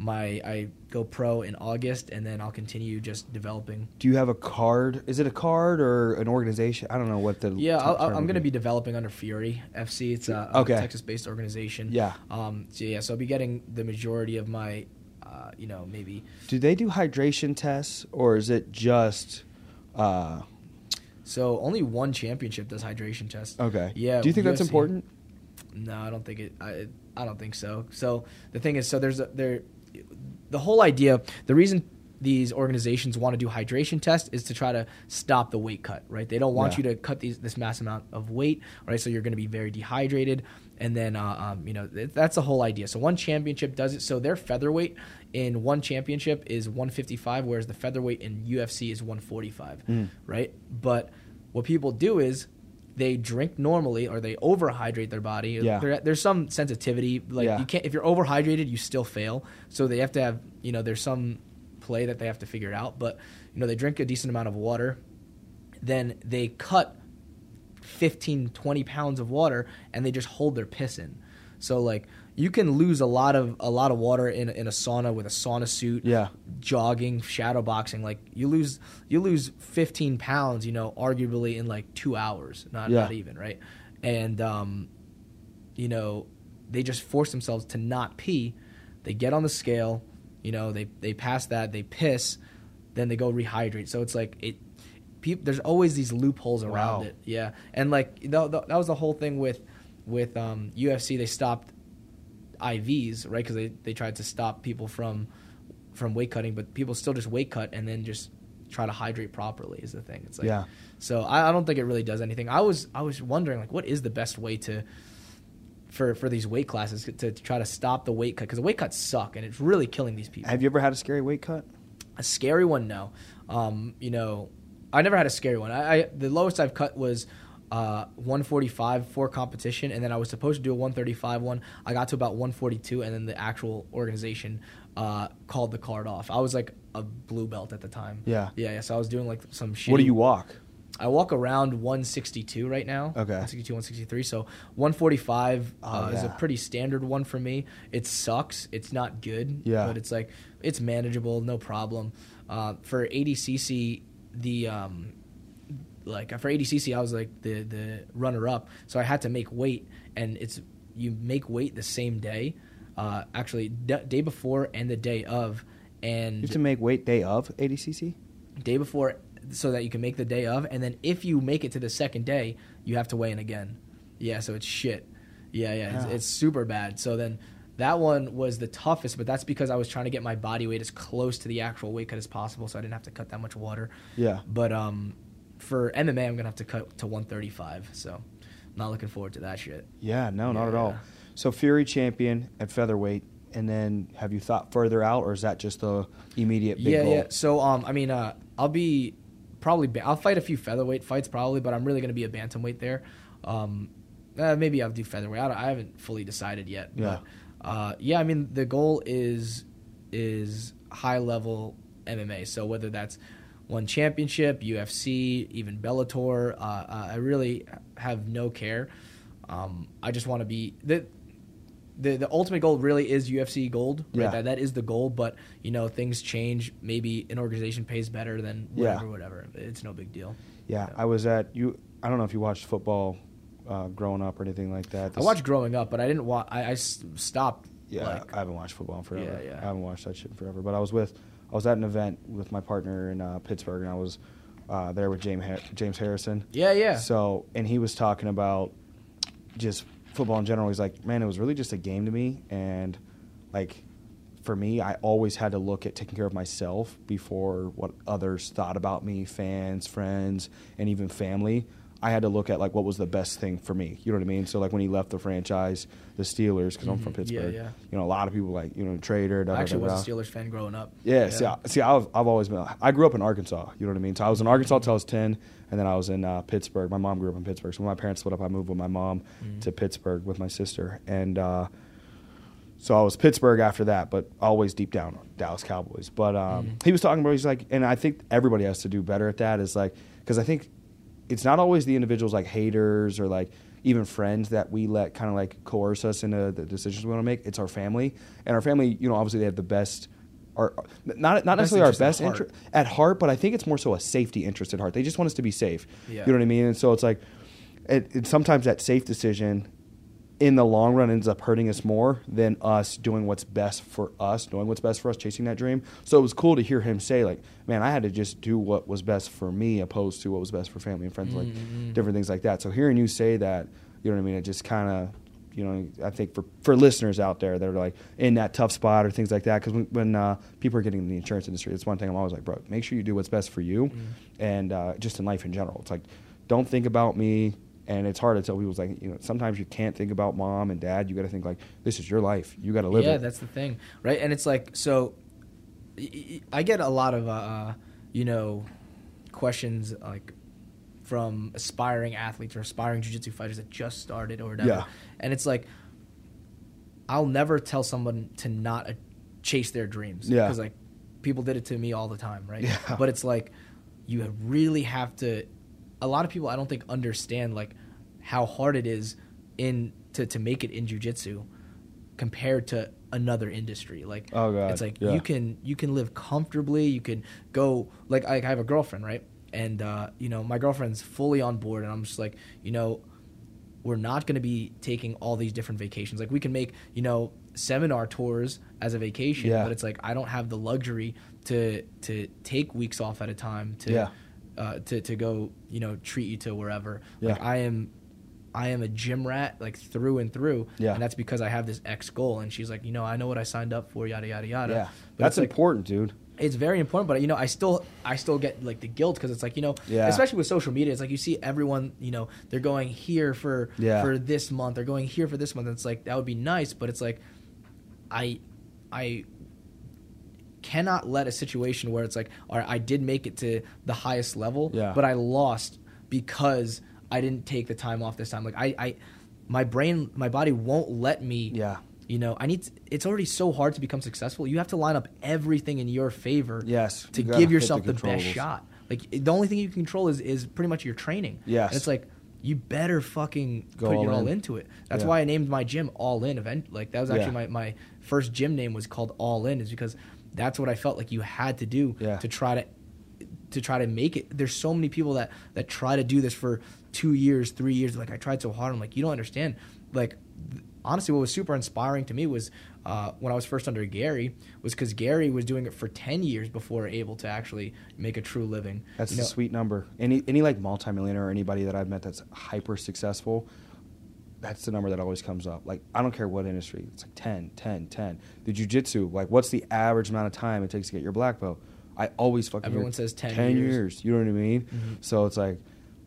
My I go pro in August, and then I'll continue just developing. Do you have a card? Is it a card or an organization? I don't know what the Yeah, I'll, I'm going to be developing under Fury FC. It's a, Okay. Texas-based organization. Yeah. Um. So yeah, so I'll be getting the majority of my, uh, you know, maybe Do they do hydration tests or is it just? Uh, So only one championship does hydration tests. okay. Yeah. Do you think that's important? No, I don't think it. I I don't think so. So the thing is, so there's a, there, the whole idea. The reason these organizations want to do hydration tests is to try to stop the weight cut. Right? They don't want Yeah. you to cut these this mass amount of weight. Right? So you're going to be very dehydrated, and then uh, um, you know th- that's the whole idea. So one championship does it. So their featherweight in one championship is 155, whereas the featherweight in UFC is 145. Mm. Right? But what people do is they drink normally or they overhydrate their body. Yeah. There- there's some sensitivity. Like Yeah. you can't if you're overhydrated, you still fail. So they have to have you know there's some play that they have to figure out. But you know they drink a decent amount of water, then they cut 15, 20 pounds of water and they just hold their piss in. So like you can lose a lot of a lot of water in in a sauna with a sauna suit Yeah. jogging, shadow boxing, like you lose you lose 15 pounds, you know, arguably in like two hours, not Yeah. not even right, and um, you know, they just force themselves to not pee. They get on the scale, you know, they they pass that, they piss, then they go rehydrate. So it's like it. Peop, there's always these loopholes around Wow. it, yeah, and like th- th- that was the whole thing with with um, UFC. They stopped IVs, right? Because they, they tried to stop people from from weight cutting, but people still just weight cut and then just try to hydrate properly is the thing. It's like Yeah. so I, I don't think it really does anything. I was I was wondering like what is the best way to for for these weight classes to, to try to stop the weight cut because the weight cuts suck and it's really killing these people. Have you ever had a scary weight cut? A scary one, no. Um, you know, I never had a scary one. I, I the lowest I've cut was uh, 145 for competition, and then I was supposed to do a 135 one. I got to about 142, and then the actual organization uh, called the card off. I was like a blue belt at the time. Yeah. yeah. yeah so I was doing like some shit. What do you walk? I walk around 162 right now. Okay. 162, 163. So 145 Oh, uh, is a pretty standard one for me. It sucks. It's not good. Yeah. But it's like it's manageable, no problem. Uh, for ADCC, the um, like for ADCC, I was like the the runner up, so I had to make weight, and it's you make weight the same day, uh, actually d- day before and the day of, and You have to make weight day of ADCC. day before so that you can make the day of and then if you make it to the second day you have to weigh in again yeah so it's shit yeah yeah it's, Yeah. it's super bad so then that one was the toughest but that's because i was trying to get my body weight as close to the actual weight cut as possible so i didn't have to cut that much water Yeah. but um for mma i'm gonna have to cut to 135 so not looking forward to that shit Yeah, no, not at all. So Fury champion at featherweight, and then have you thought further out, or is that just the immediate big yeah, goal? yeah. So, um, I mean, uh, I'll be probably ba- I'll fight a few featherweight fights probably, but I'm really going to be a bantamweight there. Um, uh, maybe I'll do featherweight. I, don't, I haven't fully decided yet. Yeah. But, uh, yeah. I mean, the goal is is high level MMA. So whether that's one championship, UFC, even Bellator, uh, uh, I really have no care. Um, I just want to be the the the ultimate goal really is UFC gold. Right? Yeah. That that is the goal, but you know things change. Maybe an organization pays better than Yeah. whatever, whatever. It's no big deal. Yeah, I was at you. I don't know if you watched football uh, growing up or anything like that. I watched growing up, but I didn't watch. I, I stopped. Yeah, like, I haven't watched football in forever. Yeah, yeah. I haven't watched that shit in forever. But I was with, I was at an event with my partner in uh, Pittsburgh, and I was uh, there with James Har- James Harrison. yeah, yeah. So, and he was talking about just football in general. He's like, man, it was really just a game to me, and like for me, I always had to look at taking care of myself before what others thought about me, fans, friends, and even family. I had to look at like what was the best thing for me. You know what I mean? So like when he left the franchise, the Steelers, because I'm from Mhm. Yeah, Pittsburgh. yeah. You know, a lot of people like you know trader. Da, I actually da, was a Steelers fan growing up. Yeah, see, I, see, I've, I've always been. I grew up in Arkansas. You know what I mean. So I was in Arkansas till I was ten, and then I was in uh, Pittsburgh. My mom grew up in Pittsburgh. So when my parents split up, I moved with my mom Mhm. to Pittsburgh with my sister, and uh, so I was Pittsburgh after that. But always deep down Dallas Cowboys. But um, Mhm. he was talking about he's like, and I think everybody has to do better at that. Is like because I think it's not always the individuals like haters or like even friends that we let kind of like coerce us into the decisions we want to make. It's our family, and our family, you know, obviously they have the best. Our, not not necessarily our best interest at heart, but I think it's more so a safety interest at heart. They just want us to be safe. Yeah. You know what I mean? And so it's like, it, it, sometimes that safe decision, in the long run, ends up hurting us more than us doing what's best for us, doing what's best for us, chasing that dream. So it was cool to hear him say, like, man, I had to just do what was best for me, opposed to what was best for family and friends, like Mhm. different things like that. So hearing you say that, you know what I mean? It just kind of you know, I think for, for listeners out there that are like in that tough spot or things like that, because when, when uh, people are getting in the insurance industry, it's one thing I'm always like, bro, make sure you do what's best for you, Mm-hmm. and uh, just in life in general. It's like, don't think about me. And it's hard to tell people, like, you know, sometimes you can't think about mom and dad. You got to think like, this is your life. You got to live it. yeah, it. that's the thing, right? And it's like so. i get a lot of uh, uh, you know questions like from aspiring athletes or aspiring jiu-jitsu fighters that just started or whatever. Yeah. And it's like I'll never tell someone to not uh, chase their dreams Yeah. because like people did it to me all the time, right? Yeah. But it's like you really have to a lot of people I don't think understand like how hard it is in to, to make it in jiu-jitsu compared to another industry like Oh, God. it's like Yeah. you can you can live comfortably you can go like I, I have a girlfriend right and uh, you know my girlfriend's fully on board and i'm just like you know we're not going to be taking all these different vacations like we can make you know seminar tours as a vacation Yeah. but it's like i don't have the luxury to to take weeks off at a time to Yeah. Uh, to to go you know treat you to wherever Yeah. like i am I am a gym rat like through and through, Yeah. and that's because I have this X goal. And she's like, you know, I know what I signed up for, yada yada yada. yeah. But That's like, important, dude. it's very important but you know i still i still get like the guilt because it's like you know Yeah. especially with social media it's like you see everyone you know they're going here for Yeah. for this month they're going here for this month and it's like that would be nice but it's like i i cannot let a situation where it's like all right i did make it to the highest level Yeah. but i lost because i didn't take the time off this time like i i my brain my body won't let me Yeah. you know i need it's already so hard to become successful you have to line up everything in your favor Yes. to You give yourself the the, best shot like the only thing you can control is is pretty much your training Yes. and it's like you better fucking Go put all your all into it that's Yeah. why i named my gym all in event like that was actually Yeah. my, my first gym name was called all in is because that's what i felt like you had to do Yeah. to try to to try to make it. There's so many people that that try to do this for two years three years. Like i tried so hard. I'm like you don't understand. Like th- honestly what was super inspiring to me was uh, when i was first under gary was because gary was doing it for 10 years before able to actually make a true living. That's You a know, sweet number. Any any like multimillionaire or anybody that I've met that's hyper successful, that's the number that always comes up. Like I don't care what industry, it's like 10, 10, 10. The jujitsu, like what's the average amount of time it takes to get your black belt? I always fucking hear Everyone says 10 10 years. years. You know what I mean? Mhm. So it's like,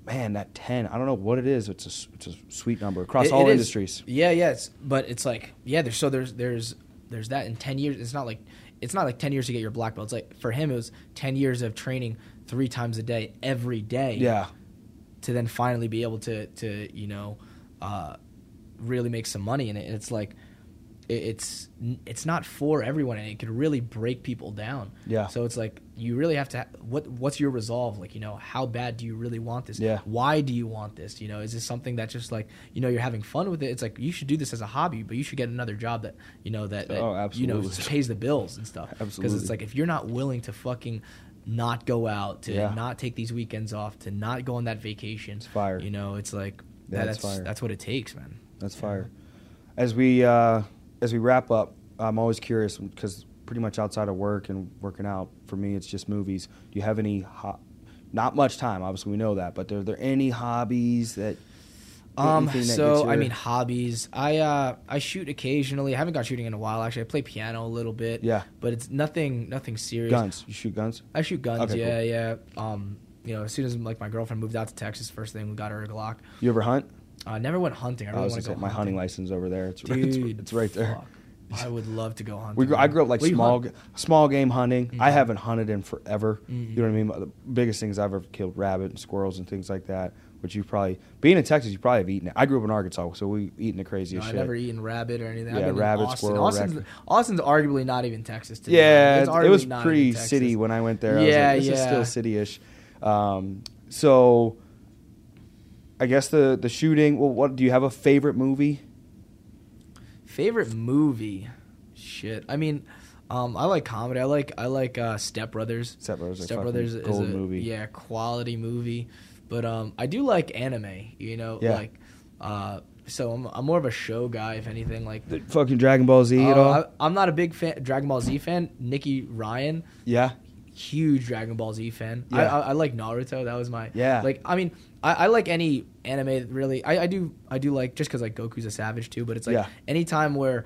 man, that 10, I don't know what it is. It's a, it's a sweet number across It- all it is. industries. Yeah, yeah, it's, but it's like yeah, there's so there's there's there's that in ten years. It's not like it's not like ten years to get your black belt. It's like for him it was ten years of training three times a day every day. Yeah. To then finally be able to to you know, uh, really make some money in it. And it's like it's it's not for everyone, and it could really break people down. Yeah. So it's like you really have to. Ha- what what's your resolve? Like you know, how bad do you really want this? Yeah. Why do you want this? You know, is this something that just like you know you're having fun with it? It's like you should do this as a hobby, but you should get another job that you know that, that Oh, you know pays the bills and stuff. Absolutely. Because it's like if you're not willing to fucking not go out, to Yeah. not take these weekends off, to not go on that vacation, It's fire. You know, it's like Yeah, that's it's fire. that's what it takes, man. That's fire. As we uh, as we wrap up, I'm always curious because pretty much outside of work and working out, for me, it's just movies. Do you have any? Ho- not much time, obviously we know that, but are there any hobbies that? Um, that so I mean, hobbies. I uh, I shoot occasionally. I haven't got shooting in a while. Actually, I play piano a little bit. Yeah. but it's nothing nothing serious. guns. You shoot guns. I shoot guns. Okay, yeah, yeah. Um, you know, as soon as like my girlfriend moved out to Texas, first thing we got her a Glock. You ever hunt? I never went hunting. I I really was want gonna to say my hunting license over there. It's right, Dude, it's, it's right there. fuck. I would love to go hunting. We grew, I grew up like you small hunt- g- small game hunting. I Mhm. haven't hunted in forever. You know what I mean? The biggest things I've ever killed rabbit and squirrels and things like that. Which you probably being in Texas, you probably have eaten it. I grew up in Arkansas, so we eaten the No, craziest I've shit. never eaten rabbit or anything. Yeah, I've been rabbit, in Austin. squirrel, Austin's, Austin's arguably not even Texas. To me. Yeah, It's it arguably was not pretty Texas. city when I went there. I Yeah, was like, this is yeah. still city-ish. Um, so, I guess the the shooting. Well, what do you have a favorite movie? Favorite movie? Shit. I mean, um, I like comedy. I like I like uh, Step Brothers. Step Brothers. Step Brothers is a movie. yeah quality movie, but um, I do like anime. You know, Yeah. like uh, so I'm I'm more of a show guy if anything. Like The fucking Dragon Ball Z at uh, all? I, I'm not a big fan Dragon Ball Z fan. Nicky Ryan, yeah. Huge Dragon Ball Z fan. I, Yeah. I, I like Naruto. That was my Yeah. Like I mean, I, I like any anime really. I, I do I do like just because like Goku's a savage too. But it's like Yeah. anytime where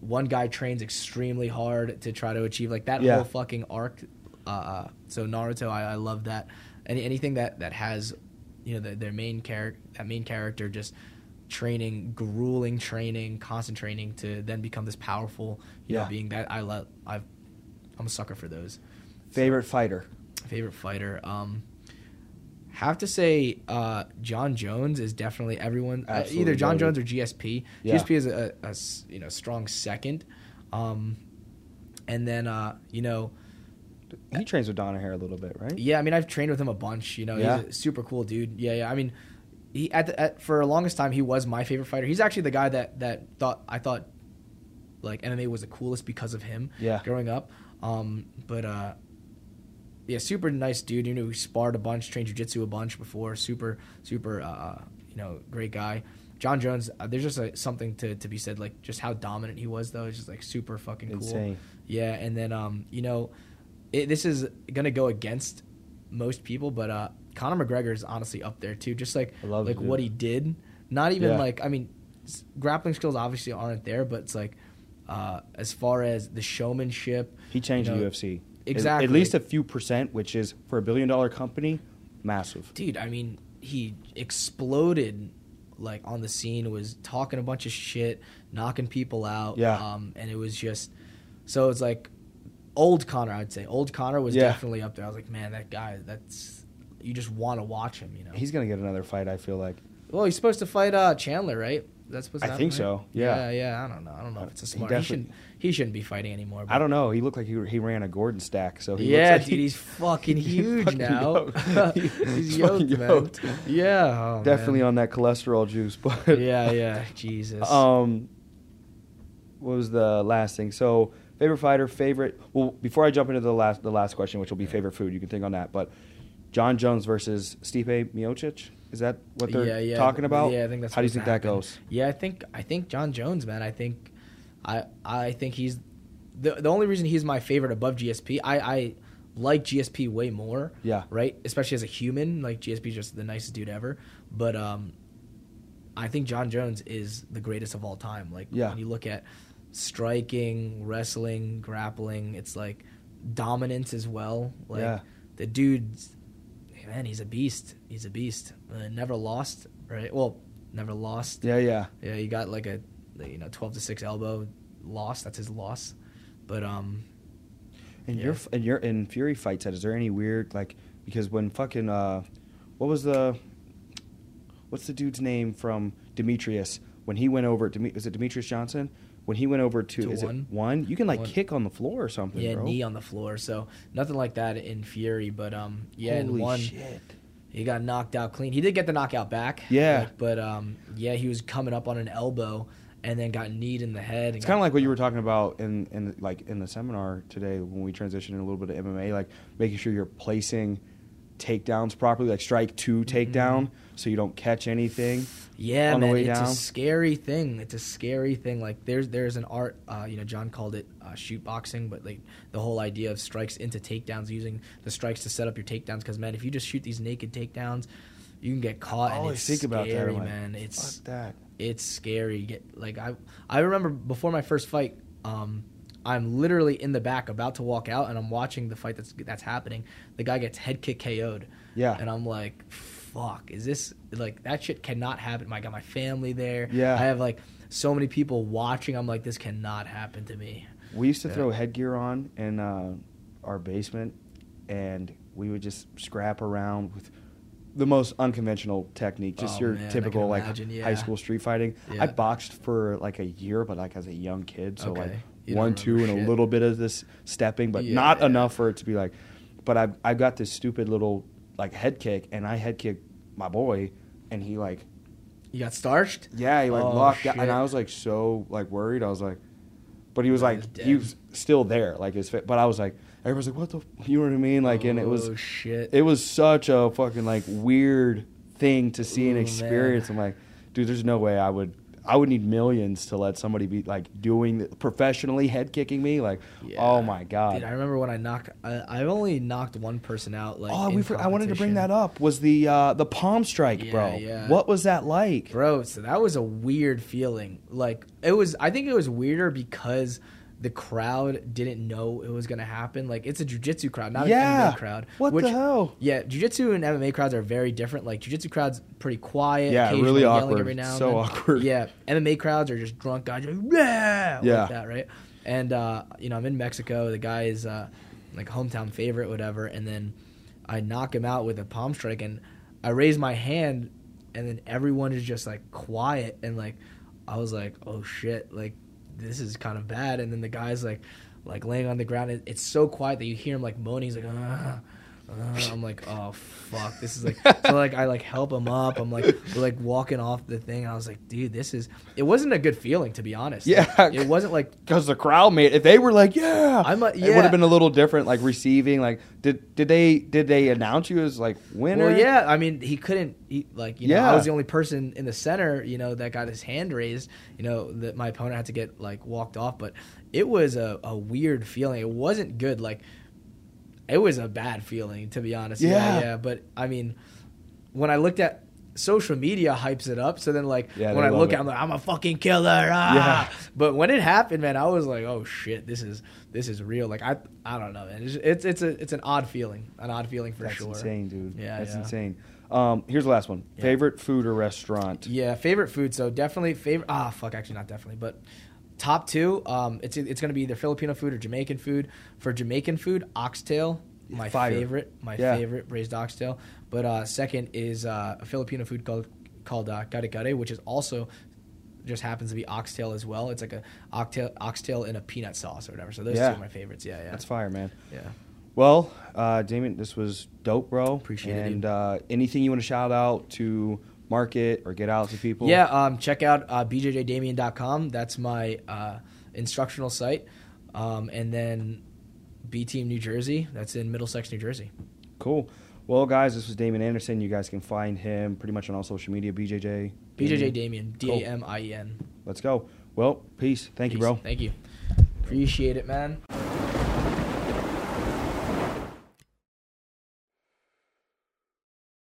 one guy trains extremely hard to try to achieve like that Yeah. whole fucking arc. Uh, Uh, so Naruto, I, I love that. Any anything that that has you know the, their main character that main character just training grueling training constant training to then become this powerful you Yeah. know being that i love i've i'm a sucker for those Favorite fighter. favorite fighter um have to say uh john jones is definitely everyone uh, either john jones or gsp Yeah. gsp is a you know strong second um and then uh you know He trains with Danaher a little bit, right? yeah, I mean, I've trained with him a bunch. You know, Yeah. he's a super cool dude. Yeah, yeah. I mean, he at, the, at for the longest time he was my favorite fighter. He's actually the guy that that thought I thought like MMA was the coolest because of him. Yeah. growing up. Um, but uh, yeah, super nice dude. You know, he sparred a bunch, trained jujitsu a bunch before. Super, super. Uh, you know, great guy. John Jones. Uh, there's just a, something to, to be said, like just how dominant he was, though. It's just like super fucking cool. Insane. Yeah, and then um, you know, it, this is gonna go against most people, but uh, Conor McGregor is honestly up there too. Just like like it, what he did. Not even Yeah. like I mean, grappling skills obviously aren't there, but it's like uh, as far as the showmanship, He changed you know, the UFC. At- Exactly. At least a few percent, which is for a billion dollar company, massive. dude. I mean, he exploded like on the scene. Was talking a bunch of shit, knocking people out. Yeah. Um, and it was just so it's like old Conor. I'd say old Conor was Yeah. definitely up there. I was like, man, that guy. That's you just want to watch him. You know. He's gonna get another fight. I feel like. well, he's supposed to fight uh, Chandler, right? That's to I happen, think so, yeah. yeah. Yeah. I don't know. I don't know if it's a smart. He, definitely- shouldn't. He shouldn't be fighting anymore. I don't know. He looked like he, he ran a Gordon stack. So he yeah, looks like dude, he's fucking huge fucking now. yoked. he's He's yoked, man. yoked. Yeah, oh, definitely man. on that cholesterol juice. But Yeah, yeah, Jesus. Um, what was the last thing? So favorite fighter, favorite. Well, before I jump into the last the last question, which will be favorite food, you can think on that. But John Jones versus Stipe Miocic. Is that what they're yeah, yeah, talking about? Yeah, I think that's. How do you think to that goes? Yeah, I think I think John Jones, man. I think, I I think he's the the only reason he's my favorite above GSP. I I like GSP way more. Yeah. Right, especially as a human. Like GSP is just the nicest dude ever. But um, I think John Jones is the greatest of all time. Like Yeah. when you look at striking, wrestling, grappling, it's like dominance as well. Like Yeah. the dude's man, he's a beast. He's a beast. Uh, never lost, right? Well, never lost. Yeah, yeah. Yeah, he got like a you know twelve to six elbow loss. That's his loss. But um, And Yeah. your and your in Fury fight set, is there any weird like because when fucking uh, what was the what's the dude's name from Demetrious when he went over? Demi- was it Demetrious Johnson? When he went over to, To is one? it one? You can like One. kick on the floor or something, yeah, bro. knee on the floor. So nothing like that in Fury. But um, yeah, in one shit. he got knocked out clean. He did get the knockout back. Yeah. like, but um, yeah, he was coming up on an elbow and then got kneed in the head. and It's kind of like what you were talking about in, in like in the seminar today when we transitioned in a little bit of MMA, like making sure you're placing takedowns properly, like strike two takedown, so you don't catch anything. Yeah, man, it's down. a scary thing. It's a scary thing. Like there's there's an art. Uh, you know, John called it uh, shoot boxing, but like the whole idea of strikes into takedowns, using the strikes to set up your takedowns. Because man, if you just shoot these naked takedowns, you can get caught. I and always it's think about that. like, man. It's Fuck that. it's scary. Get like I I remember before my first fight, um, I'm literally in the back about to walk out, and I'm watching the fight that's that's happening. The guy gets head kick KO'd. Yeah. and I'm like, fuck, is this like that shit cannot happen? I got my family there. Yeah. I have like so many people watching. I'm like, this cannot happen to me. We used to Yeah. throw headgear on in uh, our basement, and we would just scrap around with the most unconventional technique, just Oh, your man, typical like imagine, yeah. high school street fighting. Yeah. I boxed for like a year, but like as a young kid, so Okay. like You one, two, and a little bit of this stepping, but not enough for it to be like. But I I got this stupid little like head kick, and I head kicked my boy, and he like You got starched. yeah, he like Oh, locked out, and. I was like so like worried. I was like, but he was like was he was still there, like his. Fa- but I was like, everyone's like, what the, f-" you know what I mean? Like, and it was oh shit. it was such a fucking like weird thing to see and Ooh, experience. I'm like, dude, there's no way I would. I would need millions to let somebody be like doing the, professionally head kicking me. Like, Yeah. oh my god. Dude, I remember when I knocked. I, I've only knocked one person out. Like, oh, we. For, I wanted to bring that up. Was the uh, the palm strike, Yeah, bro? yeah. What was that like? bro. So that was a weird feeling. Like it was. I think it was weirder because the crowd didn't know it was gonna happen. Like it's a jujitsu crowd, not Yeah. an MMA crowd. What which, the hell? Yeah, jujitsu and MMA crowds are very different. Like jujitsu crowds pretty quiet. Yeah, occasionally really yelling awkward. Every now and So then. awkward. Yeah, MMA crowds are just drunk guys. Like, yeah, Yeah. like that, right? And uh, you know, I'm in Mexico. The guy is uh, like hometown favorite, whatever. And then I knock him out with a palm strike, and I raise my hand, and then everyone is just like quiet, and like I was like, oh shit, like this is kind of bad. And then the guy's like, like laying on the ground. It, it's so quiet that you hear him like moaning. He's like, ah. Uh, I'm like, oh fuck, this is like so like I like help him up. I'm like we're like walking off the thing. I was like, dude, this is. It wasn't a good feeling to be honest. Yeah. Like, it wasn't like because the crowd made if they were like yeah I'm a- it yeah. would have been a little different like receiving like did did they did they announce you as like winner Well, yeah. I mean, he couldn't. He, like, you know, Yeah. I was the only person in the center, you know, that got his hand raised. You know, that my opponent had to get like walked off, but it was a, a weird feeling. It wasn't good. Like, it was a bad feeling, to be honest. Yeah, Yeah. yeah. But I mean, when I looked at social media hypes it up so then like Yeah, when i look it. at it, i'm like i'm a fucking killer ah! Yeah. but when it happened man i was like oh shit this is this is real like i i don't know man it's it's, it's a it's an odd feeling an odd feeling for that's sure That's insane dude Yeah, that's yeah. insane um here's the last one favorite food or restaurant Yeah, favorite food. So definitely favorite. Ah, fuck. Actually, not definitely, but top two. Um, it's it's gonna be either Filipino food or Jamaican food. For Jamaican food, oxtail, my Fire. favorite, my Yeah. favorite braised oxtail. But uh, second is uh, a Filipino food called called uh, kare kare, which is also just happens to be oxtail as well. It's like a oxtail oxtail in a peanut sauce or whatever. So those Yeah. two are my favorites. Yeah, yeah, that's fire man yeah. well uh damien this was dope bro Appreciate it, and uh anything you want to shout out to market or get out to people Yeah, um, check out uh, bjjdamien.com. That's my uh, instructional site. Um, and then B Team New Jersey. That's in Middlesex, New Jersey. cool well guys this was damien anderson you guys can find him pretty much on all social media bjj BJJ Damien. D A M I E N. let's go well peace thank you bro Thank you. Appreciate it, man.